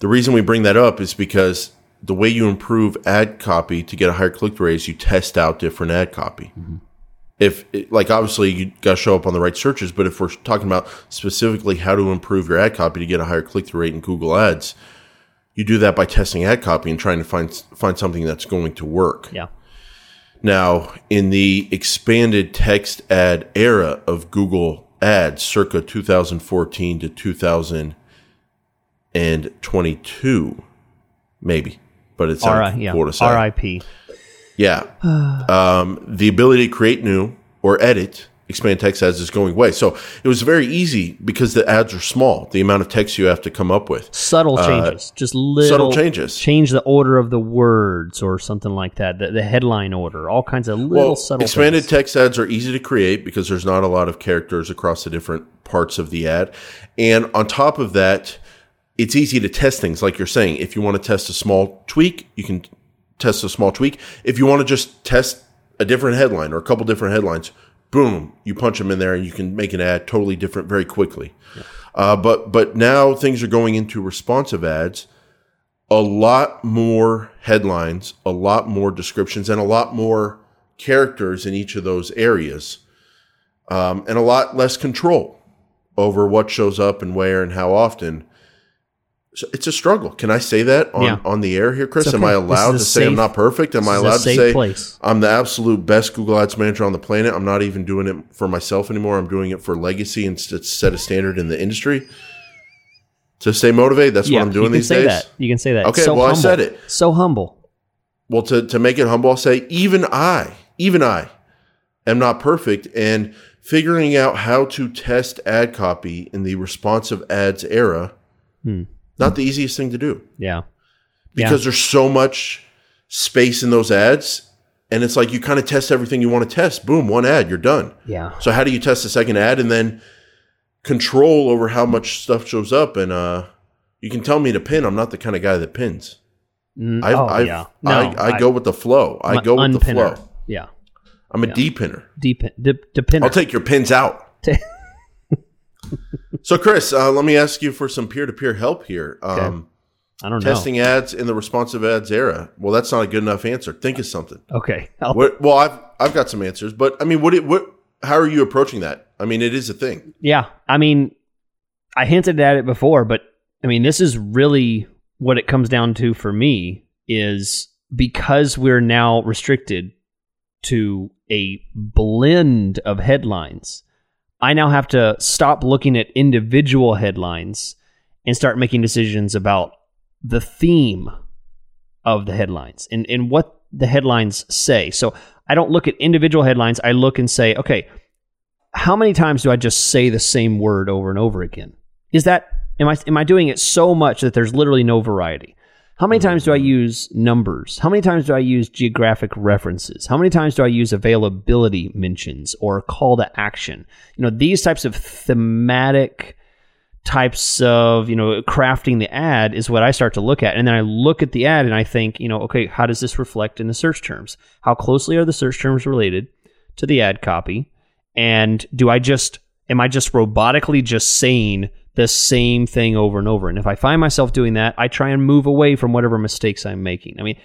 The reason we bring that up is because the way you improve ad copy to get a higher click through rate is you test out different ad copy. Mm-hmm. If, like, obviously you got to show up on the right searches, but if we're talking about specifically how to improve your ad copy to get a higher click through rate in Google Ads, you do that by testing ad copy and trying to find find something that's going to work. Yeah. Now, in the expanded text ad era of Google ads circa 2014 to 2022, maybe, but it's R- yeah. RIP. Yeah. um, the ability to create new or edit expand text ads is going away. So it was very easy because the ads are small. The amount of text you have to come up with subtle uh, changes, uh, just little subtle changes. Change the order of the words or something like that. The, the headline order, all kinds of little well, subtle. Expanded things. text ads are easy to create because there's not a lot of characters across the different parts of the ad, and on top of that. It's easy to test things, like you're saying. If you want to test a small tweak, you can test a small tweak. If you want to just test a different headline or a couple different headlines, boom, you punch them in there and you can make an ad totally different very quickly. Yeah. Uh, but but now things are going into responsive ads. A lot more headlines, a lot more descriptions, and a lot more characters in each of those areas, um, and a lot less control over what shows up and where and how often it's a struggle. Can I say that on, yeah. on the air here, Chris? Okay. Am I allowed to say I'm not perfect? Am I allowed to say place. I'm the absolute best Google Ads manager on the planet? I'm not even doing it for myself anymore. I'm doing it for legacy and to set a standard in the industry. To stay motivated, that's yeah, what I'm doing these days. That. You can say that. Okay, so well, humble. I said it. So humble. Well, to, to make it humble, I'll say even I, even I am not perfect. And figuring out how to test ad copy in the responsive ads era hmm not the easiest thing to do. Yeah. Because yeah. there's so much space in those ads. And it's like you kind of test everything you want to test. Boom, one ad, you're done. Yeah. So how do you test the second ad and then control over how much stuff shows up? And uh, you can tell me to pin. I'm not the kind of guy that pins. Mm, I've, oh, I've, yeah. No, I, I, I, go with the flow. I go with unpinner. the flow. Yeah. I'm a yeah. D-pinner. D-pin, D- I'll take your pins out. so, Chris, uh, let me ask you for some peer to peer help here. Um, okay. I don't know. Testing ads in the responsive ads era. Well, that's not a good enough answer. Think of something. Okay. What, well, I've I've got some answers, but I mean, what what? How are you approaching that? I mean, it is a thing. Yeah, I mean, I hinted at it before, but I mean, this is really what it comes down to for me is because we're now restricted to a blend of headlines, I now have to stop looking at individual headlines and start making decisions about the theme of the headlines and, and what the headlines say. So I don't look at individual headlines. I look and say, okay, how many times do I just say the same word over and over again? Is that am I am I doing it so much that there's literally no variety? How many times do I use numbers? How many times do I use geographic references? How many times do I use availability mentions or call to action? You know, these types of thematic types of, you know, crafting the ad is what I start to look at. And then I look at the ad and I think, you know, okay, how does this reflect in the search terms? How closely are the search terms related to the ad copy? And do I just am I just robotically just saying the same thing over and over. And if I find myself doing that, I try and move away from whatever mistakes I'm making. I mean,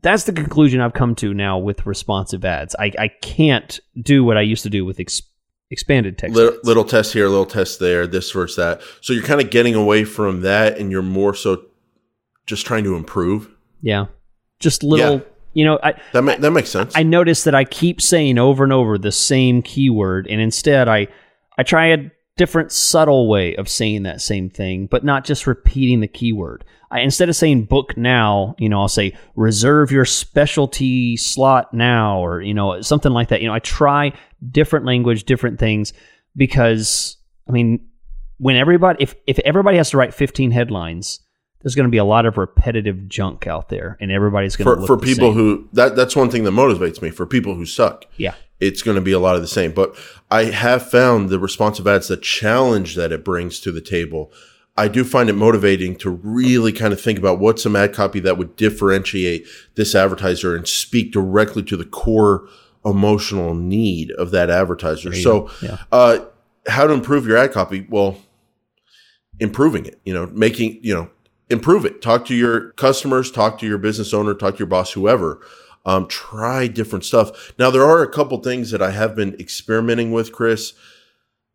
that's the conclusion I've come to now with responsive ads. I, I can't do what I used to do with ex- expanded text. Little, little, test here, little test there, this versus that. So you're kind of getting away from that and you're more so just trying to improve. Yeah. Just little. Yeah. You know, I, that ma- that makes sense. I, I notice that I keep saying over and over the same keyword, and instead I I try a different subtle way of saying that same thing, but not just repeating the keyword. I, instead of saying book now, you know, I'll say reserve your specialty slot now, or you know, something like that. You know, I try different language, different things, because I mean, when everybody, if if everybody has to write 15 headlines, there's going to be a lot of repetitive junk out there, and everybody's going to for, for people same. who that that's one thing that motivates me. For people who suck, yeah, it's going to be a lot of the same. But I have found the responsive ads, the challenge that it brings to the table. I do find it motivating to really kind of think about what's some ad copy that would differentiate this advertiser and speak directly to the core emotional need of that advertiser. So, yeah. uh, how to improve your ad copy? Well, improving it, you know, making, you know, improve it. Talk to your customers, talk to your business owner, talk to your boss, whoever um, try different stuff. Now, there are a couple things that I have been experimenting with, Chris.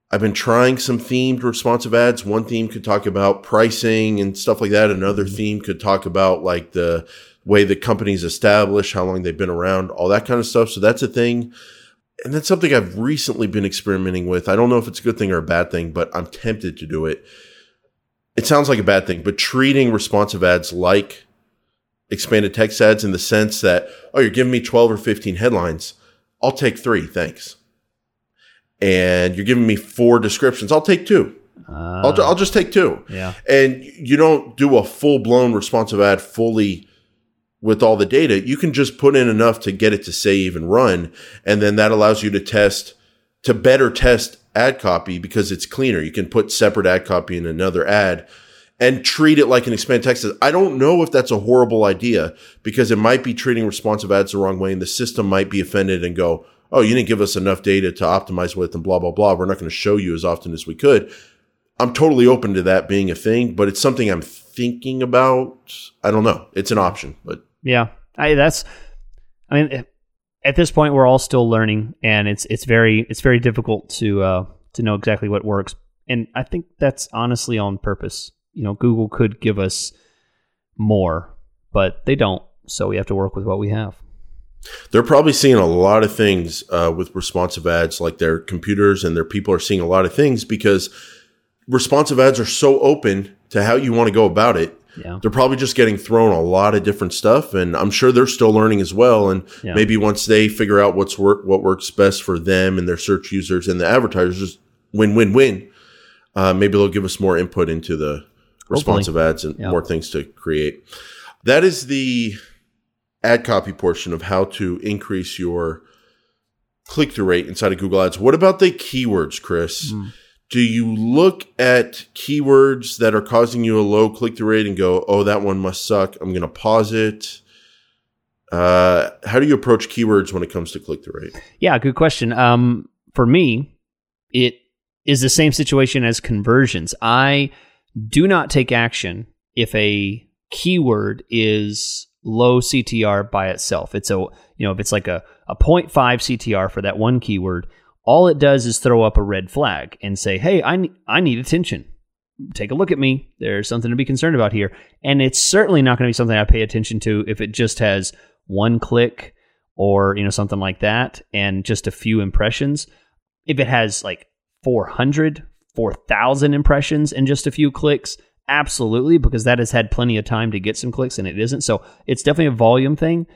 I've been trying some themed responsive ads. One theme could talk about pricing and stuff like that. Another mm-hmm. theme could talk about like the way the company's established, how long they've been around, all that kind of stuff. So that's a thing. And that's something I've recently been experimenting with. I don't know if it's a good thing or a bad thing, but I'm tempted to do it. It sounds like a bad thing, but treating responsive ads like expanded text ads in the sense that, oh, you're giving me 12 or 15 headlines. I'll take three. Thanks. And you're giving me four descriptions. I'll take two. Uh, I'll, I'll just take two. Yeah. And you don't do a full blown responsive ad fully with all the data. You can just put in enough to get it to save and run. And then that allows you to test, to better test ad copy because it's cleaner. You can put separate ad copy in another ad and treat it like an expanded text. I don't know if that's a horrible idea because it might be treating responsive ads the wrong way and the system might be offended and go, oh, you didn't give us enough data to optimize with and blah, blah, blah. We're not going to show you as often as we could. I'm totally open to that being a thing, but it's something I'm thinking about. I don't know. It's an option, but yeah, I, that's, I mean, at this point, we're all still learning and it's, it's very, it's very difficult to, uh, to know exactly what works. And I think that's honestly on purpose you know, Google could give us more, but they don't. So we have to work with what we have. They're probably seeing a lot of things uh, with responsive ads, like their computers and their people are seeing a lot of things because responsive ads are so open to how you want to go about it. Yeah. They're probably just getting thrown a lot of different stuff, and I'm sure they're still learning as well. And yeah. maybe once they figure out what's work, what works best for them and their search users and the advertisers, just win, win, win. Uh, maybe they'll give us more input into the responsive ads and more things to create. That is the ad copy portion of how to increase your click through rate inside of Google Ads. What about the keywords, Chris? Mm. Do you look at keywords that are causing you a low click through rate and go, oh, that one must suck? I'm going to pause it. Uh, how do you approach keywords when it comes to click through rate? Yeah, good question. Um, for me, it is the same situation as conversions. I do not take action if a keyword is low CTR by itself. It's a, you know, if it's like a, a 0.5 CTR for that one keyword, all it does is throw up a red flag and say, hey, I, I need attention. take a look at me. There's something to be concerned about here. And it's certainly not going to be something I pay attention to if it just has one click or, you know, something like that and just a few impressions. If it has like 400, 4,000 impressions in just a few clicks, absolutely, because that has had plenty of time to get some clicks and it isn't. So it's definitely a volume thing.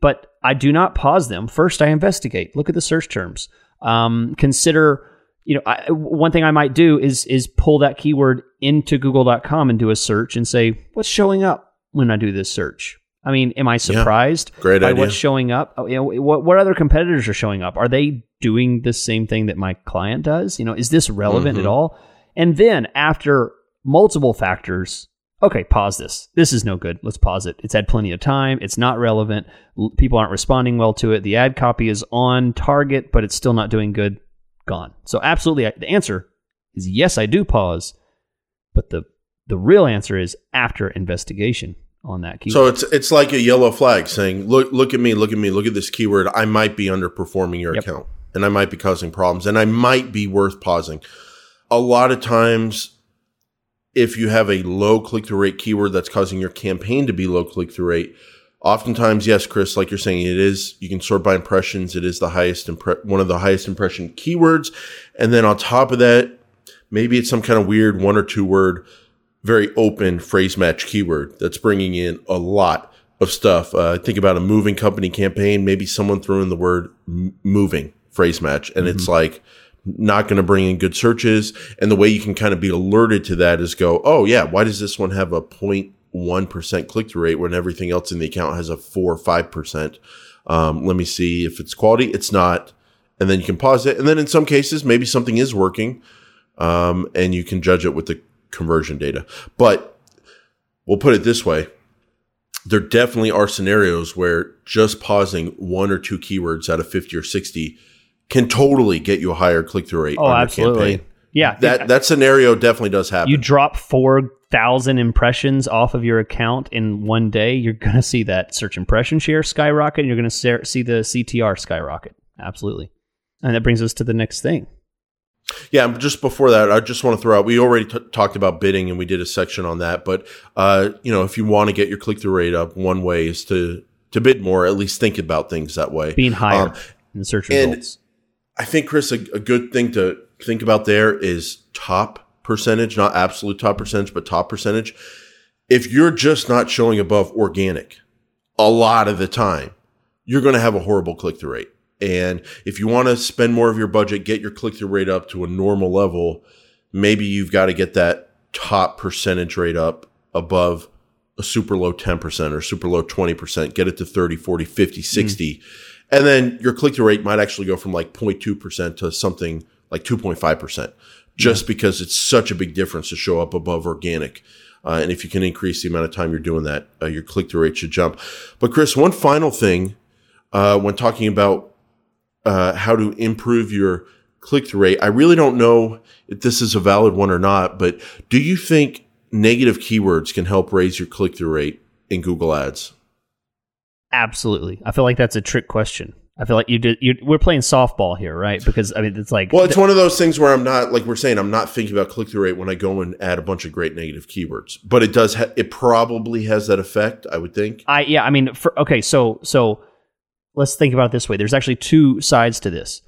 But I do not pause them. First, I investigate. Look at the search terms. Um, consider you know, I, one thing I might do is is pull that keyword into Google.com and do a search and say what's showing up when I do this search. I mean, am I surprised yeah, great by idea. what's showing up? Oh, you know, what what other competitors are showing up? Are they doing the same thing that my client does? You know, is this relevant Mm-hmm. at all? And then after multiple factors, okay, pause this. This is no good. Let's pause it. It's had plenty of time. It's not relevant. People aren't responding well to it. The ad copy is on target, but it's still not doing good gone. So absolutely, I- the answer is yes. I do pause, but the the real answer is after investigation on that keyword. So it's it's like a yellow flag saying, "Look, look at me, look at me, look at this keyword. I might be underperforming your Yep. account, and I might be causing problems, and I might be worth pausing." A lot of times, if you have a low click through rate keyword that's causing your campaign to be low click through rate, oftentimes, yes, Chris, like you're saying, it is. You can sort by impressions. It is the highest impre- one of the highest impression keywords, and then on top of that, maybe it's some kind of weird one or two word very open phrase match keyword that's bringing in a lot of stuff. Uh, think about a moving company campaign. Maybe someone threw in the word m- moving phrase match and it's like not going to bring in good searches. And the way you can kind of be alerted to that is go, Oh yeah, why does this one have a 0.1% click through rate when everything else in the account has a four or 5%? Um, let me see if it's quality. It's not. And then you can pause it. And then in some cases, maybe something is working. Um, and you can judge it with the conversion data. But we'll put it this way. There definitely are scenarios where just pausing one or two keywords out of 50 or 60 can totally get you a higher click through rate oh, on your absolutely. campaign. Yeah, That that scenario definitely does happen. you drop 4,000 impressions off of your account in one day, you're going to see that search impression share skyrocket. And you're going to see the CTR skyrocket. Absolutely. And that brings us to the next thing. Yeah, just before that, I just want to throw out. We already t- talked about bidding, and we did a section on that. But uh, you know, if you want to get your click through rate up, one way is to to bid more. At least think about things that way. Being higher Um, in the search and- results. I think, Chris, a, a good thing to think about there is top percentage, not absolute top percentage, but top percentage. If you're just not showing above organic a lot of the time, you're going to have a horrible click through rate. And if you want to spend more of your budget, get your click through rate up to a normal level, maybe you've got to get that top percentage rate up above a super low 10% or super low 20%, get it to 30, 40, 50, 60. And then your click through rate might actually go from like 0.2% to something like 2.5%, just because it's such a big difference to show up above organic. Uh, and if you can increase the amount of time you're doing that, uh, your click through rate should jump. But Chris, one final thing uh, when talking about uh, how to improve your click through rate, I really don't know if this is a valid one or not, but do you think negative keywords can help raise your click through rate in Google Ads? Absolutely. I feel like that's a trick question. I feel like you did. You, we're playing softball here, right? Because I mean, it's like Well, it's one of those things where I'm not like we're saying I'm not thinking about click through rate when I go and add a bunch of great negative keywords, but it does. Ha- it probably has that effect. I would think. I yeah, I mean, for, okay, so so let's think about it this way. There's actually two sides to this.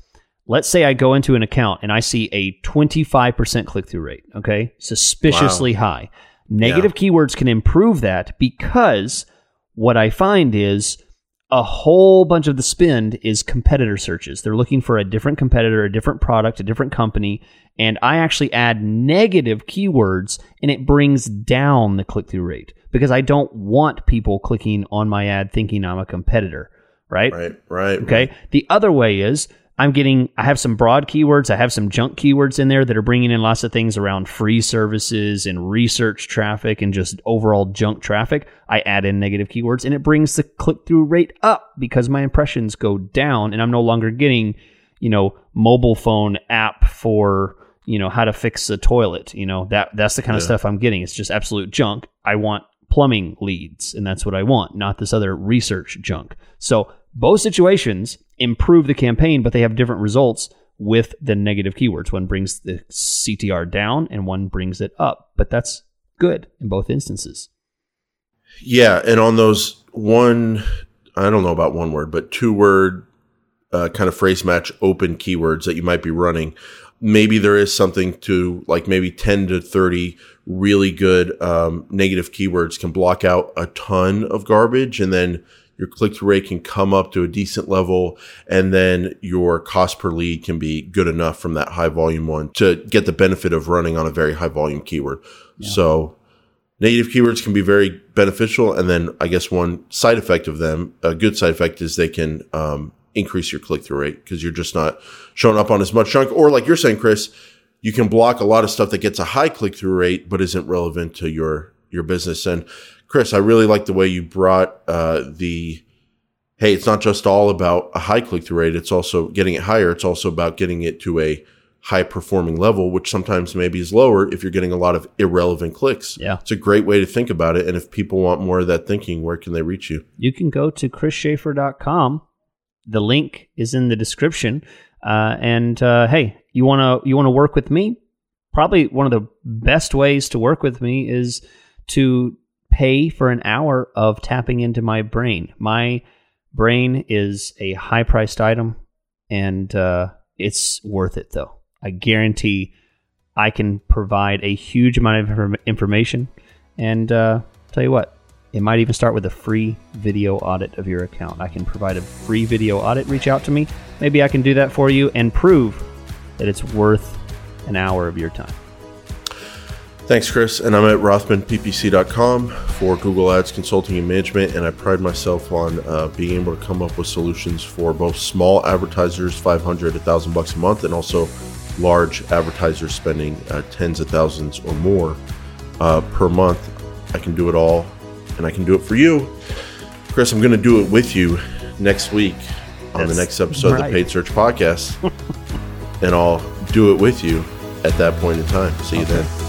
Let's say I go into an account and I see a 25% click through rate. Okay, suspiciously high. Negative keywords can improve that because what I find is a whole bunch of the spend is competitor searches. They're looking for a different competitor, a different product, a different company. And I actually add negative keywords and it brings down the click through rate because I don't want people clicking on my ad thinking I'm a competitor, right? Right. Right. Okay. The other way is I'm getting, I have some broad keywords. I have some junk keywords in there that are bringing in lots of things around free services and research traffic and just overall junk traffic. I add in negative keywords and it brings the click through rate up because my impressions go down and I'm no longer getting, you know, mobile phone app for, you know, how to fix a toilet. You know, that that's the kind of stuff I'm getting. It's just absolute junk. I want plumbing leads and that's what I want, not this other research junk. So both situations improve the campaign, but they have different results. with the negative keywords. One brings the CTR down and one brings it up, but that's good in both instances. Yeah, and on those one, I don't know about one word, but two word uh, kind of phrase match open keywords that you might be running. Maybe there is something to like maybe 10 to 30 really good um, negative keywords can block out a ton of garbage and then your click through rate can come up to a decent level and then your cost per lead can be good enough from that high volume one to get the benefit of running on a very high volume keyword. Yeah. So negative keywords can be very beneficial. And then I guess one side effect of them, a good side effect is they can, um, increase your click through rate because you're just not showing up on as much junk. Or like you're saying, Chris, you can block a lot of stuff that gets a high click through rate, but isn't relevant to your, your business. And Chris, I really like the way you brought uh, the hey, it's not just all about a high click through rate. It's also getting it higher. It's also about getting it to a high performing level, which sometimes maybe is lower if you're getting a lot of irrelevant clicks. Yeah. It's a great way to think about it. And if people want more of that thinking, where can they reach you? You can go to chrisschaeffer.com. The link is in the description. Uh, and uh, hey, you want to you want to work with me? Probably one of the best ways to work with me is to pay for an hour of tapping into my brain. My brain is a high priced item and uh, it's worth it though. I guarantee I can provide a huge amount of information. And uh, tell you what, it might even start with a free video audit of your account. I can provide a free video audit. Reach out to me. Maybe I can do that for you and prove that it's worth an hour of your time. Thanks, Chris. And I'm at rothmanppc.com for Google Ads consulting and management. And I pride myself on uh, being able to come up with solutions for both small advertisers, 500, 1,000 bucks a month, and also large advertisers spending uh, tens of thousands or more uh, per month. I can do it all, and I can do it for you. Chris, I'm going to do it with you next week on That's the next episode right. of the Paid Search Podcast. and I'll do it with you at that point in time. See okay. you then.